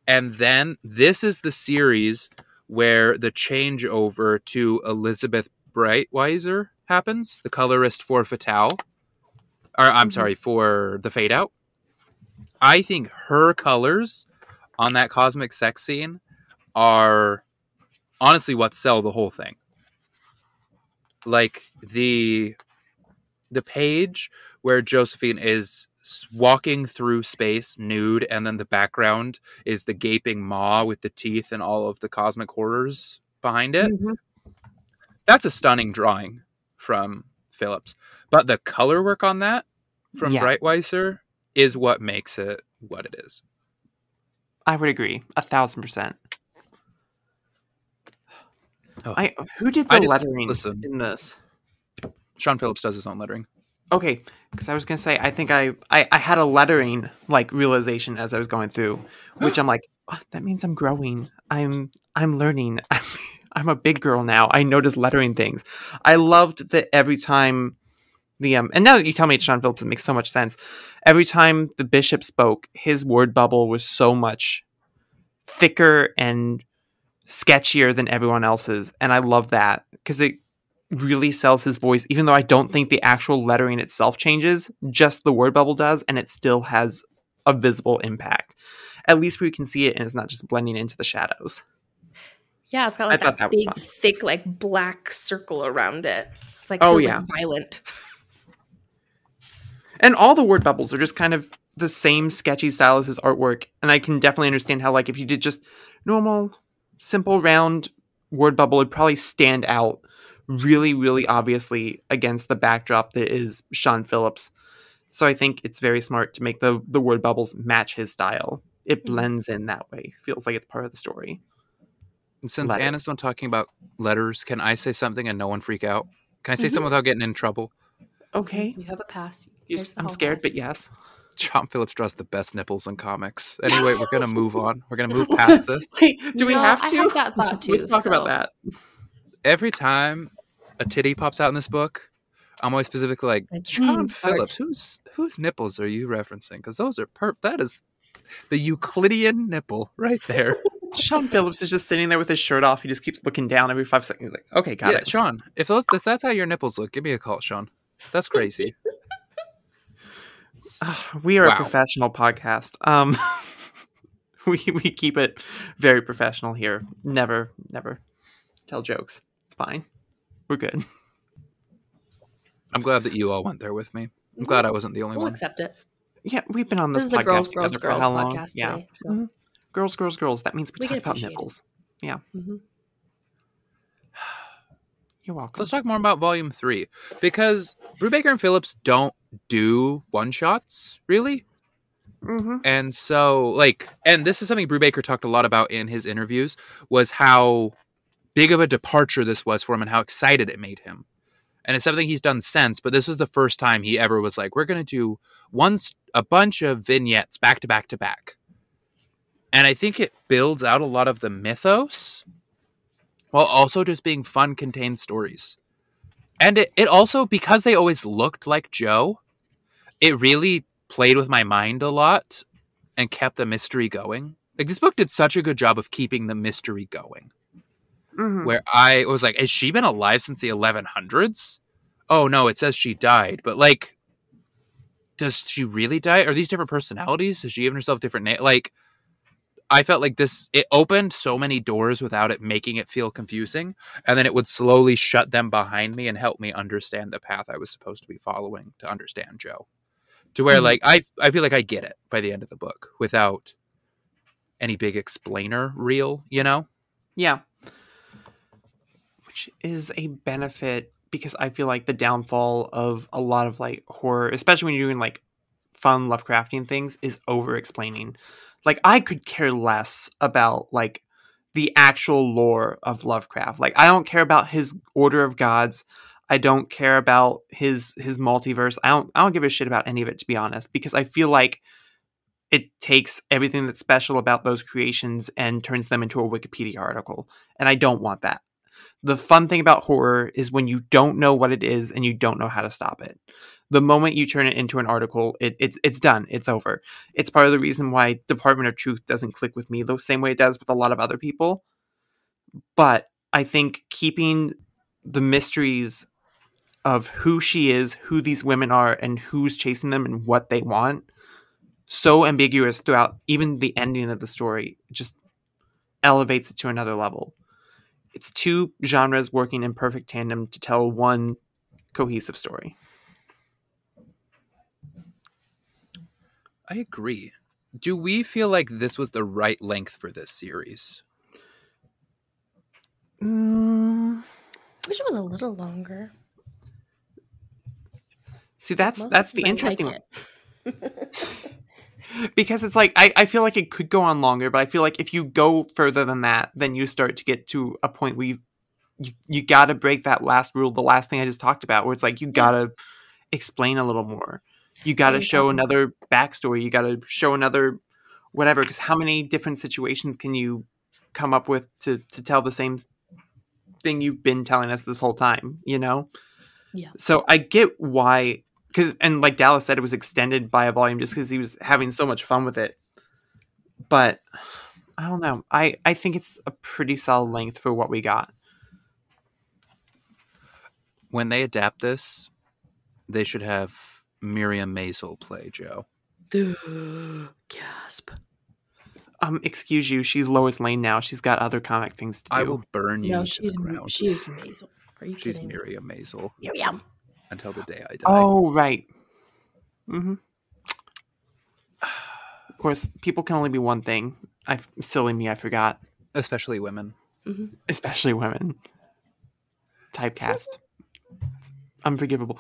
And then this is the series where the changeover to Elizabeth Breitweiser happens, the colorist for Fatale. Or I'm
Mhm.
sorry, for the fade out. I think her colors on that cosmic sex scene are honestly what sell the whole thing. Like the the page where Josephine is walking through space nude and then the background is the gaping maw with the teeth and all of the cosmic horrors behind it.
Mm-hmm.
That's a stunning drawing from Phillips. But the color work on that from
Yeah.
Breitweiser is what makes it what it is.
I would agree, a thousand percent.
Oh.
I who did the
just-
lettering
listen.
in this?
Sean Phillips does his own lettering.
Okay, because I was gonna say I think I, I I had a lettering like realization as I was going through, [GASPS] which I'm like "Oh, that means I'm growing. I'm I'm learning. [LAUGHS] I'm, I'm a big girl now. I notice lettering things. I loved that every time the um and now that you tell me it's Sean Phillips, it makes so much sense. Every time the bishop spoke, his word bubble was so much thicker and sketchier than everyone else's, and I love that because it really sells his voice, even though I don't think the actual lettering itself changes, just the word bubble does, and it still has a visible impact. At least we can see it and it's not just blending into the shadows.
Yeah, it's got like
thought
that,
that
big, thick, like black circle around it. It's like
Oh, yeah.
like violent. [LAUGHS]
And all the word bubbles are just kind of the same sketchy style as his artwork. And I can definitely understand how, like, if you did just normal, simple, round word bubble, it'd probably stand out really, really obviously against the backdrop that is Sean Phillips. So I think it's very smart to make the, the word bubbles match his style. It
Mhm.
blends in that way. Feels like it's part of the story.
Since
Letters.
Anne's not talking about letters, can I say something and no one freak out? Can I say
Mhm.
something without getting in trouble?
Okay.
You have a pass.
You
Here's
I'm scared,
pass.
but yes.
Sean Phillips draws the best nipples in comics. [LAUGHS] Anyway, we're gonna move on. We're gonna move [LAUGHS] past this. [LAUGHS]
Wait, do we
No,
have
I
to?
had that thought too,
Let's talk about that.
Every time a titty pops out in this book, I'm always specifically like,
Like,
Sean
mm,
Phillips,
art.
whose whose nipples are you referencing? Because those are per that is the Euclidean nipple right there. [LAUGHS]
Sean Phillips is just sitting there with his shirt off. He just keeps looking down every five seconds. He's like, okay, got
yeah,
it.
Sean. If those if that's how your nipples look, give me a call, Sean. That's crazy. [LAUGHS]
Ah, we are a professional podcast. Um, [LAUGHS] we we keep it very professional here. Never, never tell jokes. It's fine. We're good. [LAUGHS]
I'm glad that you all went there with me. I'm glad I wasn't the only one.
We'll
one.
accept it.
Yeah, we've been on this,
This,
podcast
girls, girls,
for
girls
how long?
podcast
yeah,
today. So
Mhm. girls, girls, girls. That means we,
We
talk about
appreciate it.
nipples.
mhm. [SIGHS]
You're welcome.
Let's talk more about Volume Three because Brubaker and Phillips don't do one shots really.
hmm
And so, like, and this is something Brubaker talked a lot about in his interviews was how big of a departure this was for him and how excited it made him. And it's something he's done since, but this was the first time he ever was like, we're going to do once a bunch of vignettes back to back to back. And I think it builds out a lot of the mythos while also just being fun, contained stories. And it, it also, because they always looked like Joe, it really played with my mind a lot and kept the mystery going. Like this book did such a good job of keeping the mystery going.
Hmm
Where I was like, has she been alive since the 1100s? Oh no, it says she died, but like, does she really die? Are these different personalities? Has she given herself different name? Like, I felt like this. It opened so many doors without it making it feel confusing, and then it would slowly shut them behind me and help me understand the path I was supposed to be following to understand Jo to where
Mhm.
like I I feel like I get it by the end of the book without any big explainer reel, you know?
Yeah. Which is a benefit because I feel like the downfall of a lot of like horror, especially when you're doing like fun Lovecraftian things, is over explaining. Like I could care less about like the actual lore of Lovecraft. Like I don't care about his order of gods. I don't care about his his multiverse. I don't I don't give a shit about any of it to be honest because I feel like it takes everything that's special about those creations and turns them into a Wikipedia article. And I don't want that. The fun thing about horror is when you don't know what it is and you don't know how to stop it. The moment you turn it into an article, it, it's it's done. It's over. It's part of the reason why Department of Truth doesn't click with me the same way it does with a lot of other people. But I think keeping the mysteries of who she is, who these women are, and who's chasing them and what they want so ambiguous throughout even the ending of the story just elevates it to another level. It's two genres working in perfect tandem to tell one cohesive story.
I agree. Do we feel like this was the right length for this series?
Mm,
I wish it was a little longer.
see, that's
Mostly
that's the interesting
like
one
it. [LAUGHS]
because it's like I, I feel like it could go on longer, but I feel like if you go further than that, then you start to get to a point where you you, you got to break that last rule, the last thing I just talked about, where it's like you got to explain a little more. You got to show another backstory. You got to show another whatever. Because how many different situations can you come up with to to tell the same thing you've been telling us this whole time? You know.
Yeah.
So I get why, because and like Dallas said, it was extended by a volume just because he was having so much fun with it. But I don't know. I I think it's a pretty solid length for what we got.
When they adapt this, they should have Miriam Maisel play Jo. [GASPS]
Gasp.
Um, excuse you. She's Lois Lane now. She's got other comic things to do.
I will burn you
No,
to
she's
the ground.
she's Maisel. Are you
She's
kidding?
Miriam Maisel
Miriam.
Until the day I die.
Oh right. Mm-hmm. Of course, people can only be one thing. I silly me. I forgot.
Especially women.
Mhm.
Especially women. Typecast. It's unforgivable.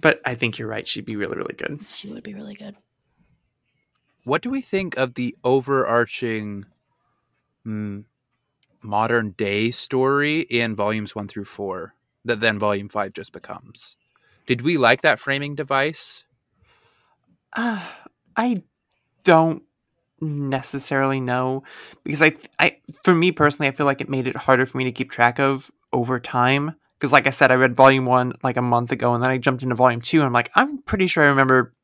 But I think you're right. She'd be really, really good.
She would be really good.
What do we think of the overarching mm, modern day story in volumes one through four that then volume five just becomes. Did we like that framing device?
Uh, I don't necessarily know because I, I, for me personally, I feel like it made it harder for me to keep track of over time. Because, like I said, I read volume one like a month ago, and then I jumped into volume two, and I'm like, I'm pretty sure I remember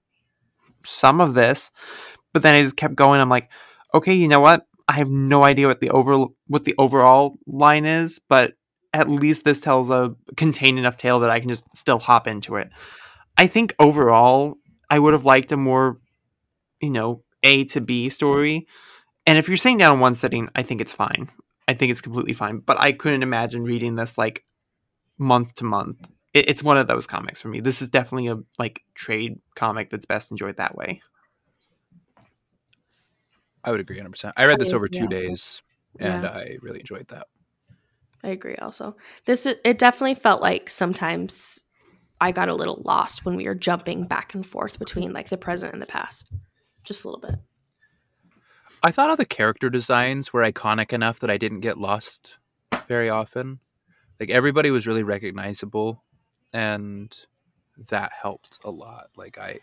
some of this, but then I just kept going. I'm like, okay, you know what? I have no idea what the over what the overall line is, but at least this tells a contained enough tale that I can just still hop into it. I think overall, I would have liked a more, you know, A to B story. And if you're sitting down in one sitting, I think it's fine. I think it's completely fine. But I couldn't imagine reading this like month to month. It, it's one of those comics for me. This is definitely a like trade comic that's best enjoyed that way.
I would agree 100%. I read this
I
over two
also.
days and
Yeah.
I really enjoyed that.
I agree also. This it definitely felt like sometimes I got a little lost when we were jumping back and forth between like the present and the past. Just a little bit.
I thought all the character designs were iconic enough that I didn't get lost very often. Like everybody was really recognizable and that helped a lot. Like I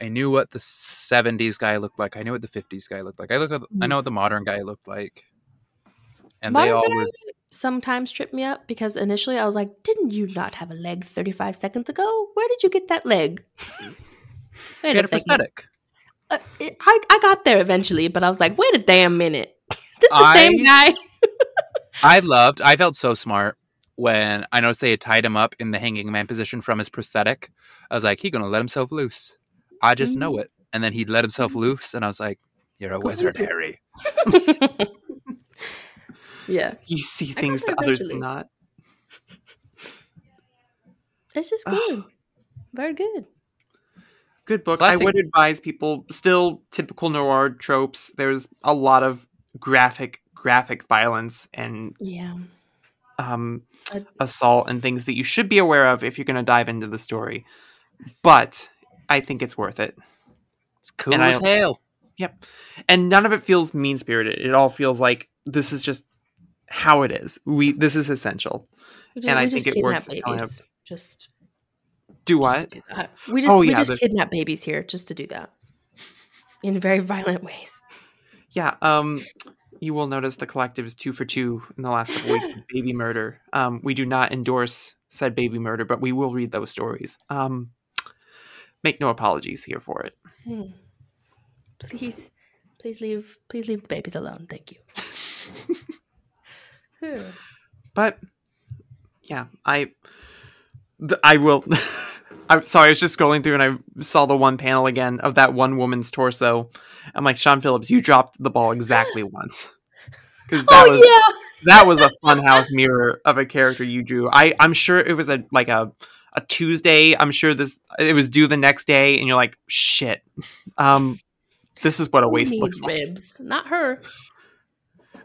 I knew what the 70s guy looked like. I knew what the 50s guy looked like. I look at I mm. know what the modern guy looked like. And they
Modern
all
guy
were
Sometimes trip me up because initially I was like, "Didn't you not have a leg 35 seconds ago? Where did you get that leg?" [LAUGHS] Wait
had a prosthetic.
Uh, it- I, I got there eventually, but I was like, wait a damn minute. [LAUGHS] this the
I-
same guy. [LAUGHS]
I loved I felt so smart when I noticed they had tied him up in the hanging man position from his prosthetic. I was like, he gonna let himself loose. I just know it. And then he let himself loose and I was like, You're a
Go
wizard. Harry.
Yeah.
You see things
there
that others do not.
It's just good. Very good.
Good book.
Classic.
I would advise people still typical noir tropes. There's a lot of graphic graphic violence and
Yeah.
um,
I-
assault and things that you should be aware of if you're going to dive into the story. But I think it's worth it.
It's cool
And
as
don't-
hell.
And none of it feels mean spirited. It all feels like this is just how it is. We this is essential. And I think it works
babies. Just,
Do what?
to do. We just
Oh,
we
yeah,
just
the-
kidnap babies here just to do that. In very violent ways.
Yeah. Um, you will notice the collective is two for two in the last couple weeks [LAUGHS] with baby murder. Um, we do not endorse said baby murder, but we will read those stories. Um, make no apologies here for it.
Hmm. Please, please leave, please leave the babies alone. Thank you. [LAUGHS] Phew.
But yeah, I I will. [LAUGHS] I'm sorry, I was just scrolling through and I saw the one panel again of that one woman's torso. I'm like, Sean Phillips, you dropped the ball exactly [LAUGHS] once. Because that
oh
was
yeah,
that was a funhouse mirror of a character you drew. I I'm sure it was a like a a Tuesday. I'm sure this it was due the next day, and you're like, shit. Um, this is what a
Who
waist
needs
looks like.
ribs, not her.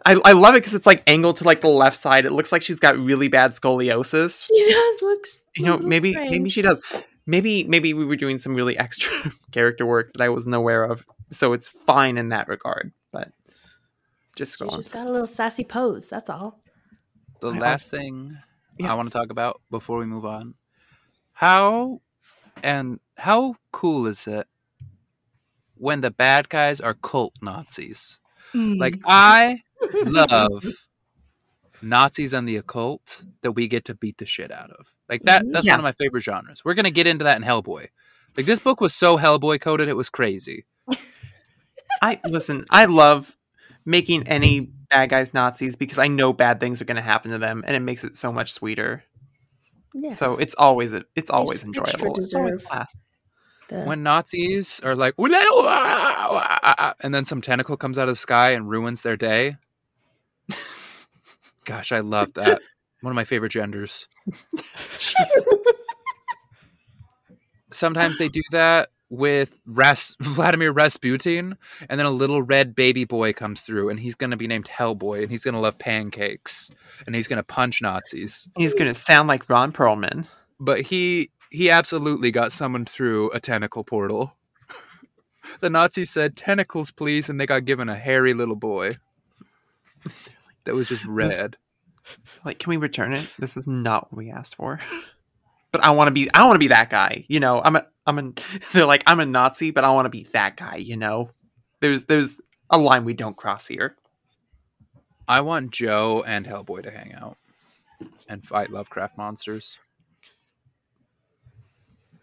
I I love it because it's like angled to like the left side. It looks like she's got really bad scoliosis.
She does look.
You know,
look
maybe maybe she does. Maybe maybe we were doing some really [LAUGHS] extra character work that I wasn't aware of. So it's fine in that regard. But just
She's
scrolling.
just got a little sassy pose. That's all.
The
I
last thing
Yeah.
I want to talk about before we move on. How and how cool is it when the bad guys are cult Nazis? Hmm. Like I love Nazis and the occult that we get to beat the shit out of. Like that that's
Yeah.
one of my favorite genres. We're going to get into that in Hellboy. Like this book was so Hellboy coded it was crazy.
I listen. I love making any bad guys Nazis because I know bad things are going to happen to them, and it makes it so much sweeter.
yes.
So it's always a, it's always
just
enjoyable. It's always a blast.
The-
When Nazis are like and then some tentacle comes out of the sky and ruins their day. Gosh, I love that. One of my favorite genders. [LAUGHS] Sometimes they do that with Ras- [LAUGHS] Vladimir Rasputin, and then a little red baby boy comes through, and he's going to be named Hellboy, and he's going to love pancakes, and he's going to punch Nazis.
He's going to sound like Ron Perlman.
But he he absolutely got summoned through a tentacle portal. [LAUGHS] the Nazis said, "Tentacles, please," and they got given a hairy little boy. That was just red.
Like, can we return it? This is not what we asked for. [LAUGHS] But I want to be. I want to be that guy. You know, I'm a. I'm a. [LAUGHS] They're like I'm a Nazi, but I want to be that guy. You know, there's there's a line we don't cross here.
I want Jo and Hellboy to hang out and fight Lovecraft monsters.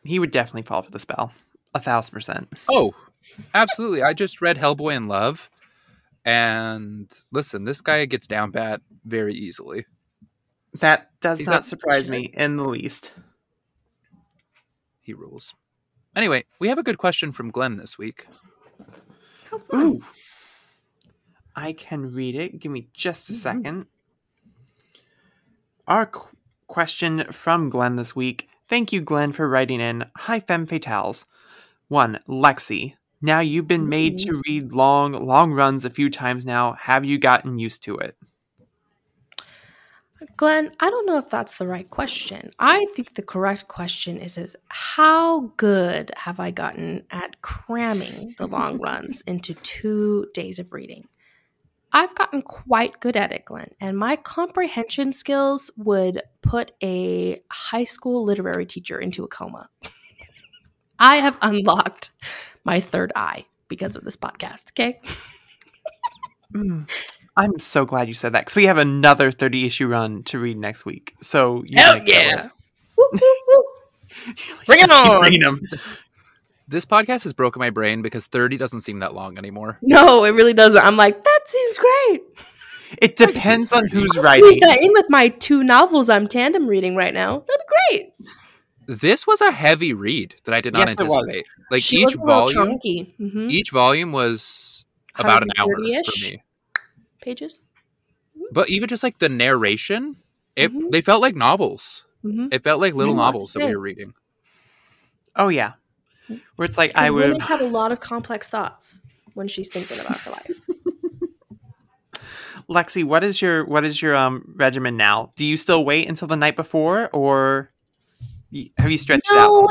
He would definitely fall for the spell. A thousand percent.
Oh, absolutely. I just read Hellboy in Love. And listen, this guy gets down bad very easily.
That does
He's
not
got-
surprise me in the least.
He rules. Anyway, we have a good question from Glenn this week.
How fun.
Ooh. I can read it. Give me just a
Mhm.
second. Our qu- question from Glenn this week. Thank you, Glenn, for writing in. Hi, Femme Fatales. One, Lexi. Now you've been made mm-hmm. to read long, long runs a few times now. Have you gotten used to it?
Glenn, I don't know if that's the right question. I think the correct question is is how good have I gotten at cramming the long runs [LAUGHS] into 2 days of reading? I've gotten quite good at it, Glenn, and my comprehension skills would put a high school literary teacher into a coma. [LAUGHS] I have unlocked my third eye because of this podcast, okay?
Mm. I'm so glad you said that because we have another 30 issue run to read next week. So, you
Hell yeah. [LAUGHS] Bring it on.
This podcast has broken my brain because 30 doesn't seem that long anymore.
No, it really doesn't. I'm like, that seems great.
It depends on who's writing.
that in with my two novels I'm tandem reading right now. That'd be great.
This was a heavy read that I did not
Yes, it was.
anticipate. Like
she
each
was a
volume,
chunky. hmm
each volume was about an hour for me.
Pages.
But even just like the narration, it
Mhm.
they felt like novels.
Mm-hmm.
It felt like little
Very
novels that we were reading.
Oh, yeah. Where it's like, I would.
Women have a lot of complex thoughts when she's thinking about her life. [LAUGHS]
Lexi, what is your what is your um regimen now? Do you still wait until the night before, or y- have you stretched it
No,
out?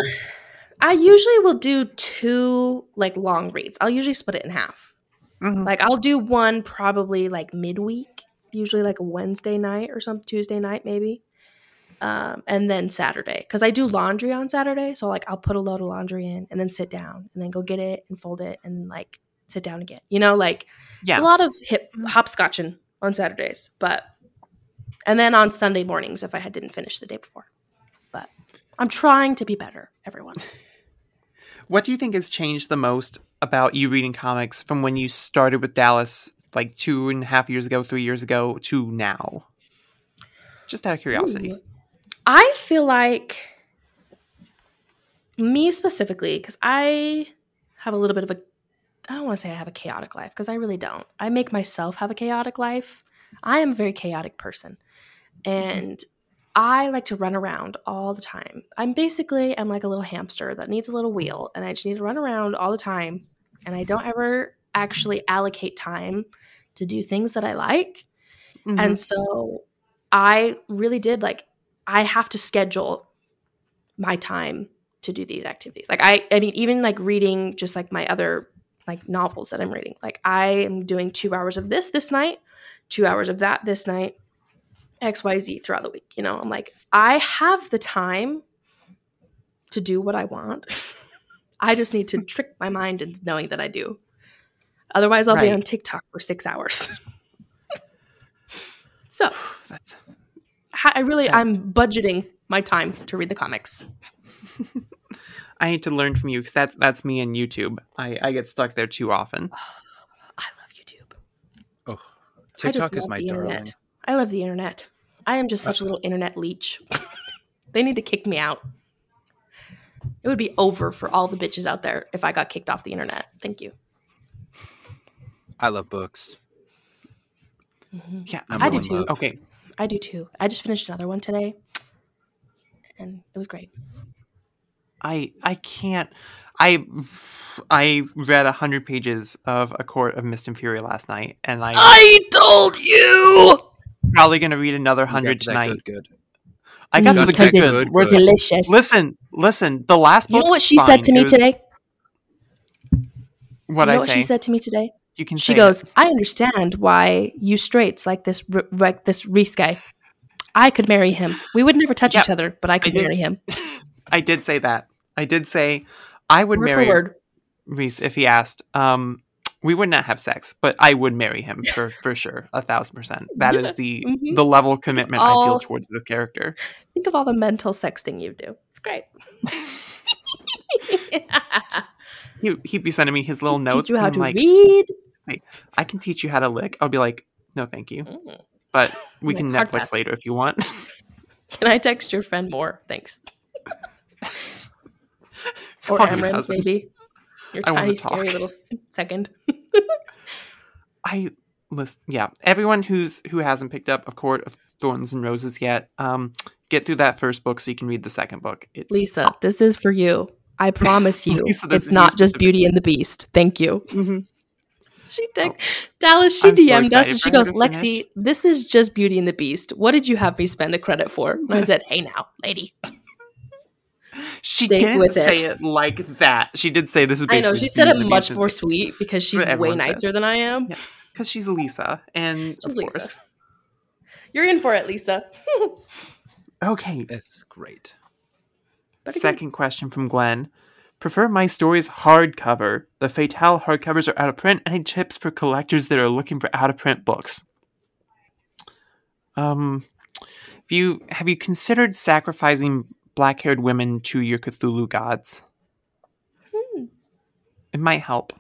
I usually will do two like long reads. I'll usually split it in half.
Mhm.
Like I'll do one probably like midweek, usually like a Wednesday night or some Tuesday night maybe. Um, and then Saturday because I do laundry on Saturday, so like I'll put a load of laundry in and then sit down and then go get it and fold it and like sit down again. You know, like it's
Yeah,
a lot of hip hopscotching on Saturdays, but and then on Sunday mornings if I had didn't finish the day before. I'm trying to be better, everyone. [LAUGHS]
What do you think has changed the most about you reading comics from when you started with Dallas, like two and a half years ago, three years ago, to now? Just out of curiosity.
Ooh. I feel like me specifically, because I have a little bit of a, I don't want to say I have a chaotic life, because I really don't. I make myself have a chaotic life. I am a very chaotic person. Mm-hmm. And I like to run around all the time. I'm basically, I'm like a little hamster that needs a little wheel, and I just need to run around all the time. And I don't ever actually allocate time to do things that I like.
Mhm.
And so I really did like I have to schedule my time to do these activities. Like I I mean even like reading just like my other like novels that I'm reading. Like I am doing 2 hours of this this night, 2 hours of that this night, XYZ throughout the week, you know. I'm like I have the time to do what I want. [LAUGHS] I just need to trick my mind into knowing that I do. Otherwise I'll be on TikTok for 6 hours. [LAUGHS] so,
That's
I really
Yeah.
I'm budgeting my time to read the comics. [LAUGHS]
I need to learn from you because that's that's me and YouTube. I, I get stuck there too often.
Oh, [SIGHS] I love YouTube.
Oh,
I just
TikTok is
love
my
the
darling.
internet. I love the internet. I am just such a little internet leech. they need to kick me out. It would be over for all the bitches out there if I got kicked off the internet. Thank you.
I love books.
Yeah,
Number
I do too.
love.
Okay,
I do too. I just finished another one today, and it was great.
I I can't. I I read a hundred pages of A Court of Mist and Fury last night, and I'm
I told you.
Probably going to read another hundred
to
tonight.
Good, good.
I got to the
to that
good,
good,
good. Where it's
good.
like,
delicious.
listen, listen. The last
You know what she
fine.
said to me
was-
today?
What
you know
I
what
say?
she said to me today?
You can.
She
say
goes,
it.
"I understand why you straights like this like this Rhys guy. I could marry him. We would never touch
Yep.
each other, but I could
did.
marry him. [LAUGHS]
I did say that. I did say I would
Word
marry. Rhys if he asked. Um, we would not have sex, but I would marry him for [LAUGHS] for sure, a thousand percent. That is
Yeah.
the
Mhm.
the level of commitment I feel towards the character.
Think of all the mental sexting you do. It's great. [LAUGHS]
He he'd be sending me his little notes.
Teach you how to
like,
read.
I can teach you how to lick. I'll be like, no, thank you,
Mm.
but [LAUGHS] we can Netflix
pass.
later if you want.
Can I text your friend more? Thanks. or Emran, maybe. Your
I
tiny, scary
talk.
little second. [LAUGHS]
I listen. Yeah, everyone who's who hasn't picked up A Court of Thorns and Roses yet, um, get through that first book so you can read the second book. It's
Lisa, this is for you. I [LAUGHS] promise you,
Lisa,
it's not just Beauty and the Beast. Thank you. [LAUGHS]
Mhm.
She did. Dallas, she
I'm
DM'd us and she goes, Lexi, this is just Beauty and the Beast. What did you have me spend a credit for? And I said, hey now, lady.
She didn't say
it.
it like that. She did say this is.
I know, she said it much
Beast.
more sweet because she's way nicer
says.
than I am.
Yeah. because she's Lisa, and
She's
of
Lisa.
course,
You're in for it, Lisa. [LAUGHS]
okay.
It's great.
But again-
Second question from Glenn. Prefer my stories hardcover. The Fatale hardcovers are out of print. Any tips for collectors that are looking for out of print books? Um, if you have you considered sacrificing black haired women to your Cthulhu gods?
Hmm.
It might help.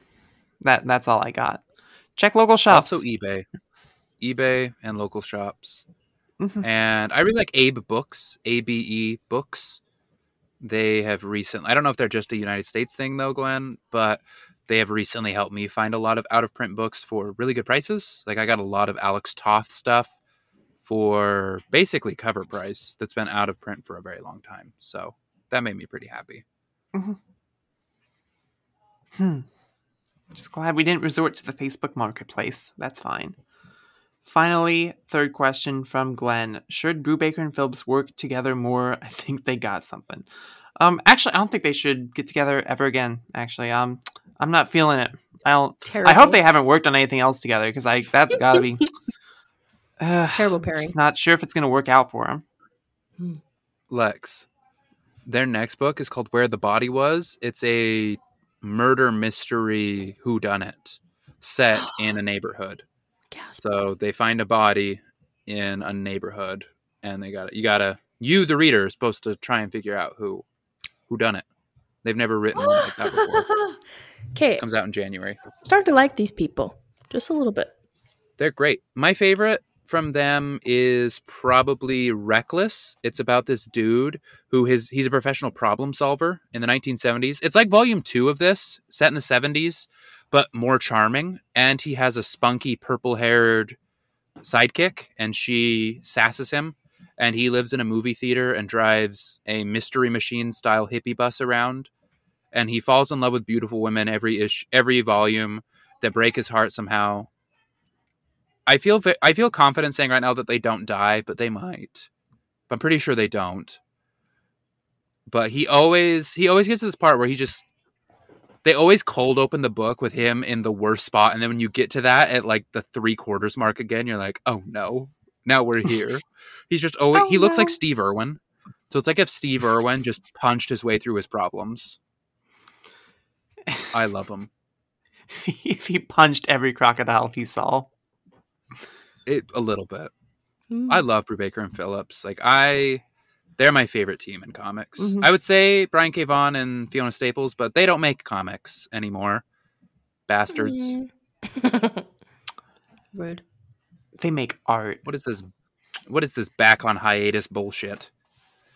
That that's all I got. Check local shops.
Also eBay, eBay and local shops.
Mhm.
And I really like Abe Books, A B E Books. They have recently, I don't know if they're just a United States thing though, Glenn, but they have recently helped me find a lot of out of print books for really good prices. Like I got a lot of Alex Toth stuff for basically cover price that's been out of print for a very long time. So that made me pretty happy.
Hmm. Just glad we didn't resort to the Facebook marketplace. That's fine. Finally, third question from Glenn. Should Brubaker and Phillips work together more? [LAUGHS] I think they got something. Um, actually, I don't think they should get together ever again. Actually, um, I'm not feeling it. I don't.
Terrible.
I hope they haven't worked on anything else together because I that's got to be. [LAUGHS] Uh,
Terrible pairing.
Just not sure if it's gonna work out for him.
Lex, their next book is called Where the Body Was. It's a murder mystery whodunit set [GASPS] in a neighborhood.
Gasp.
So they find a body in a neighborhood, and they got to You gotta you, the reader, is supposed to try and figure out who who done it. They've never written like that before. [GASPS]
Okay,
Comes out in January.
starting to like these people just a little bit.
They're great. My favorite from them is probably Reckless. It's about this dude who his he's a professional problem solver in the 1970s. It's like volume 2 of this, set in the 70s, but more charming and he has a spunky purple-haired sidekick and she sasses him and he lives in a movie theater and drives a mystery machine style hippie bus around and he falls in love with beautiful women every ish every volume that break his heart somehow I feel I feel confident saying right now that they don't die, but they might. But I'm pretty sure they don't. But he always he always gets to this part where he just they always cold open the book with him in the worst spot, and then when you get to that at like the three quarters mark again, you're like, oh no, now we're [LAUGHS] here. He's just always
Oh,
he looks like. Steve Irwin. So it's like if Steve Irwin just punched his way through his problems. I love him. [LAUGHS]
if he punched every crocodile he saw.
It a little bit.
Mm.
I love Brubaker and Phillips. Like I, they're my favorite team in comics.
Mhm.
I would say Brian K. Vaughan and Fiona Staples, but they don't make comics anymore. Bastards.
Mm. [LAUGHS] Rude.
They make art.
What is this? What is this back on hiatus bullshit?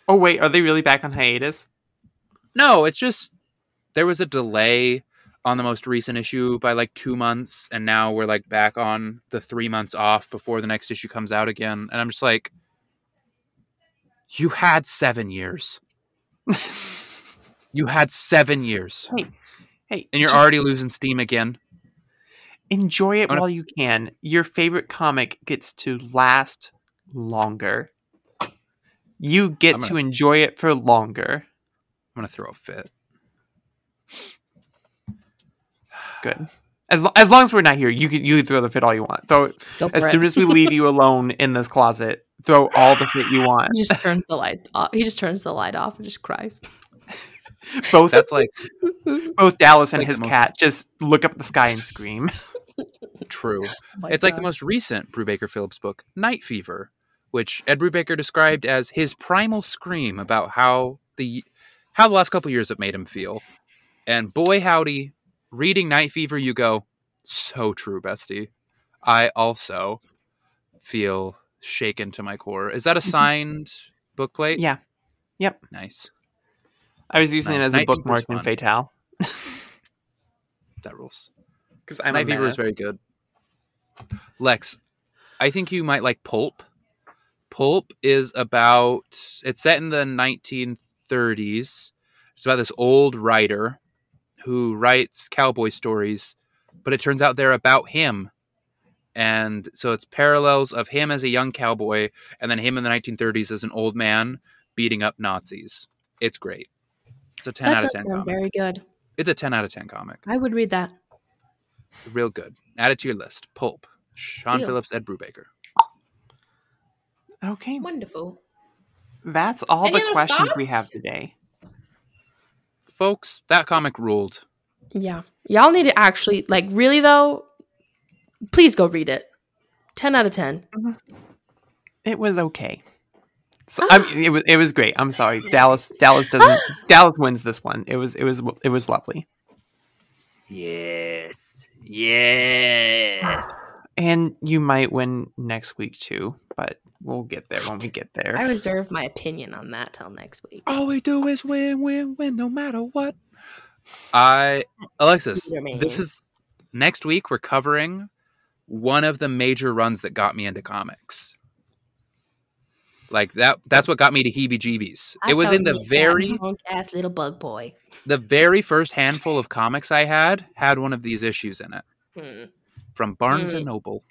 Oh wait, are they really back on hiatus?
No, it's just there was a delay on the most recent issue by like two months, and now we're like back on the three months off before the next issue comes out again. And I'm just like, you had seven years. you had seven years. [LAUGHS]
Hey, hey,
and you're
just
already losing steam again.
enjoy it
gonna-
while you can. Your favorite comic gets to last longer. You get
I'm
to
gonna-
enjoy it for longer.
I'm gonna throw a fit.
Good. As, as long as we're not here, you can you can throw the fit all you want. Throw
Go for
as
it.
soon as we leave you alone in this closet, throw all the fit you [LAUGHS] want.
he just turns the light off. He just turns the light off and just cries. [LAUGHS]
Both
That's like [LAUGHS]
both Dallas and
like
his
most-
cat just look up at the sky and scream.
true.
Oh my
it's like the most recent Brubaker Phillips book, Night Fever, which Ed Brubaker described as his primal scream about how the how the last couple years have made him feel. And boy howdy, reading Night Fever, you go, so true, bestie. I also feel shaken to my core. Is that a mm-hmm. signed book plate?
Yeah. Yep.
Nice.
I was using
Nice.
it as a bookmark in
fun.
Fatale
That rules.
because I'm
Night
a
Fever is very good. Lex, I think you might like Pulp. Pulp is about it's set in the 1930s. It's about this old writer who writes cowboy stories, but it turns out they're about him. And so it's parallels of him as a young cowboy and then him in the 1930s as an old man beating up Nazis. It's great. It's a 10
that
out of 10
sound
comic.
very good.
It's a 10 out of 10 comic.
I would read that.
Real good. Add it to your list. Pulp. Sean
Deal.
Phillips, Ed Brubaker.
Okay,
Wonderful.
that's all
Any
the
other
questions we have today.
Folks, that comic ruled.
Yeah. Y'all need to actually like really though, please go read it. 10 out of 10. Mm-hmm.
It was okay. So, ah. I mean, it was it was great. I'm sorry, Dallas. Dallas doesn't. Ah. Dallas wins this one. It was it was it was lovely.
Yes. Yes.
And you might win next week too, but we'll get there when we get there.
I reserve my opinion on that till next week.
All we do is win, win, win, no matter what. I, Alexis, this is next week. We're covering one of the major runs that got me into comics. Like that. That's what got me to heebie-jeebies. It was in the very
ass little bug boy.
the very first handful of comics I had had one of these issues in it
Hmm.
From Barnes
Mm.
and Noble.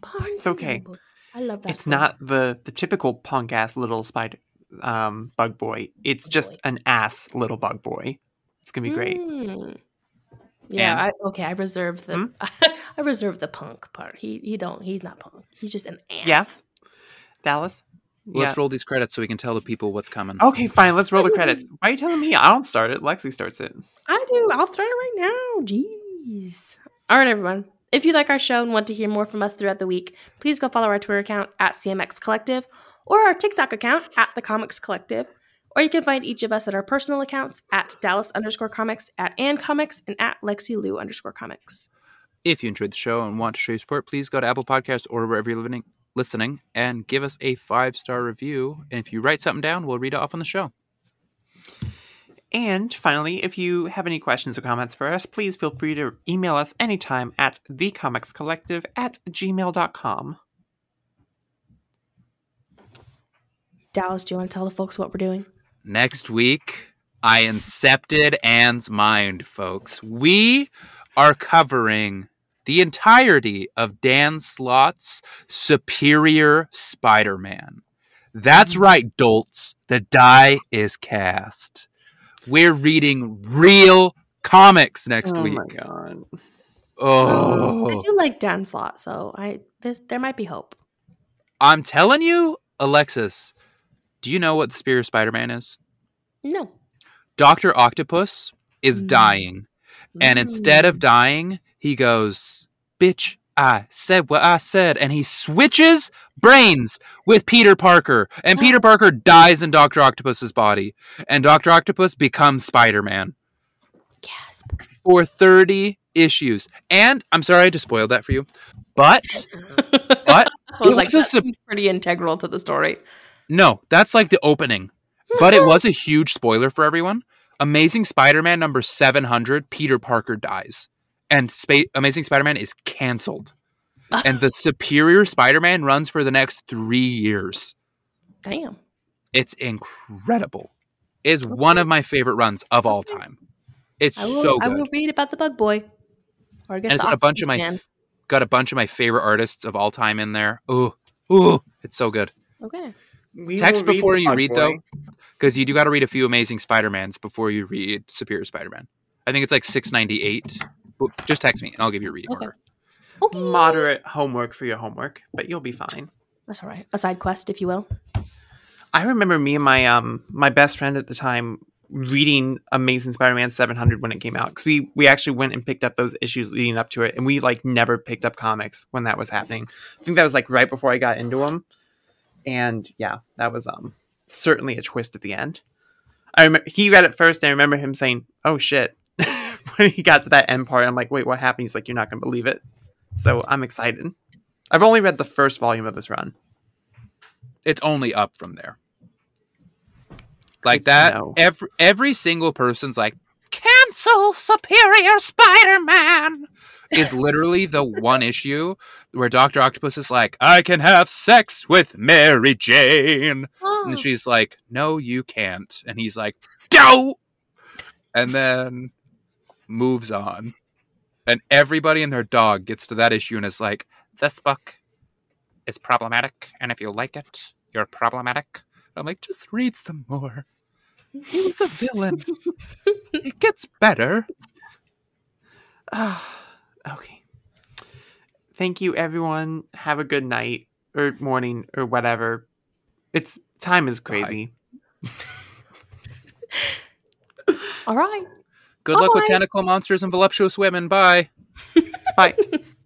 Barnes
It's okay.
Noble. I love that.
it's
book.
not the the typical punk ass little spider um, bug boy. It's
Bug
just
boy.
an ass little bug boy. It's gonna be great.
Mm. Yeah,
And-
I, okay. I reserve the
Hmm? [LAUGHS]
I reserve the punk part. He he don't he's not punk. He's just an ass.
Yeah, Dallas.
Let's roll these credits so we can tell the people what's coming.
Okay, fine. Let's roll the credits. [LAUGHS] Why are you telling me? I don't start it. Lexi starts it.
I do. I'll start it right now. Jeez. All right, everyone. If you like our show and want to hear more from us throughout the week, please go follow our Twitter account at CMX Collective or our TikTok account at The Comics Collective. Or you can find each of us at our personal accounts at Dallas underscore comics, at Ann Comics, and at Lexi Lou underscore comics.
If you enjoyed the show and want to show your support, please go to Apple Podcasts or wherever you're living, listening and give us a five star review. And if you write something down, we'll read it off on the show.
And finally, if you have any questions or comments for us, please feel free to email us anytime at thecomicscollective at gmail.com.
Dallas, do you want to tell the folks what we're doing?
Next week, I incepted Anne's mind, folks. We are covering the entirety of Dan Slott's Superior Spider Man. That's mm-hmm. right, dolts. The die is cast. We're reading real comics next
oh
week.
Oh my god.
Oh.
I do like Dan Slott, so I this, there might be hope.
I'm telling you, Alexis, do you know what the Superior Spider Man is?
No.
Dr. Octopus is
Mm.
dying. And instead of dying, he goes, Bitch, I said what I said. And he switches brains with Peter Parker. And oh. Peter Parker dies in Dr. Octopus's body. And Dr. Octopus becomes Spider Man
Gasp.
for 30 issues. And I'm sorry I just spoiled that for you. But, [LAUGHS] but,
I was
It
like,
was a
pretty integral to the story.
no, that's like the opening. But it was a huge spoiler for everyone. Amazing Spider Man number 700, Peter Parker dies. And Spa- Amazing Spider Man is canceled. [LAUGHS] and the Superior Spider Man runs for the next three years.
Damn.
It's incredible. It's one of my favorite runs of all time. It's
I will,
so
I will read about the bug boy. Or I guess
And it's
the
got a bunch of my
Man.
got a bunch of my favorite artists of all time in there. Ooh, ooh, it's so good.
Okay.
We
Text
will read
before you read
Boy.
though, because you do got to read a few Amazing Spider Mans before you read Superior Spider Man. I think it's like six ninety eight Well, Just text me and I'll give you a reading
Okay.
order.
Okay.
Moderate homework for your homework, but you'll be fine.
That's all right. A side quest, if you will.
I remember me and my um my best friend at the time reading Amazing Spider-Man 700 when it came out because we we actually went and picked up those issues leading up to it, and we like never picked up comics when that was happening. I think that was like right before I got into them, and yeah, that was um certainly a twist at the end. I remember he read it first, and I remember him saying, "Oh shit." [LAUGHS] when he got to that end part, I'm like, "Wait, what happened?" He's like, "You're not gonna believe it." So I'm excited. I've only read the first volume of this run.
It's only up from there. Like that,
know.
every every single person's like, cancel Superior Spider-Man is literally the one issue where Doctor Octopus is like, I can have sex with Mary Jane,
Oh,
and she's like, No, you can't, and he's like, Do, and then moves on, and everybody and their dog gets to that issue and is like, This book is problematic, and if you like it, you're problematic. I'm like, just read some more. He was a villain. it [LAUGHS] gets better.
Ah, okay. Thank you, everyone. Have a good night or morning or whatever. It's time is crazy. [LAUGHS]
all right.
Good luck with
Bye.
tentacle monsters and voluptuous women. Bye.
Bye. [LAUGHS]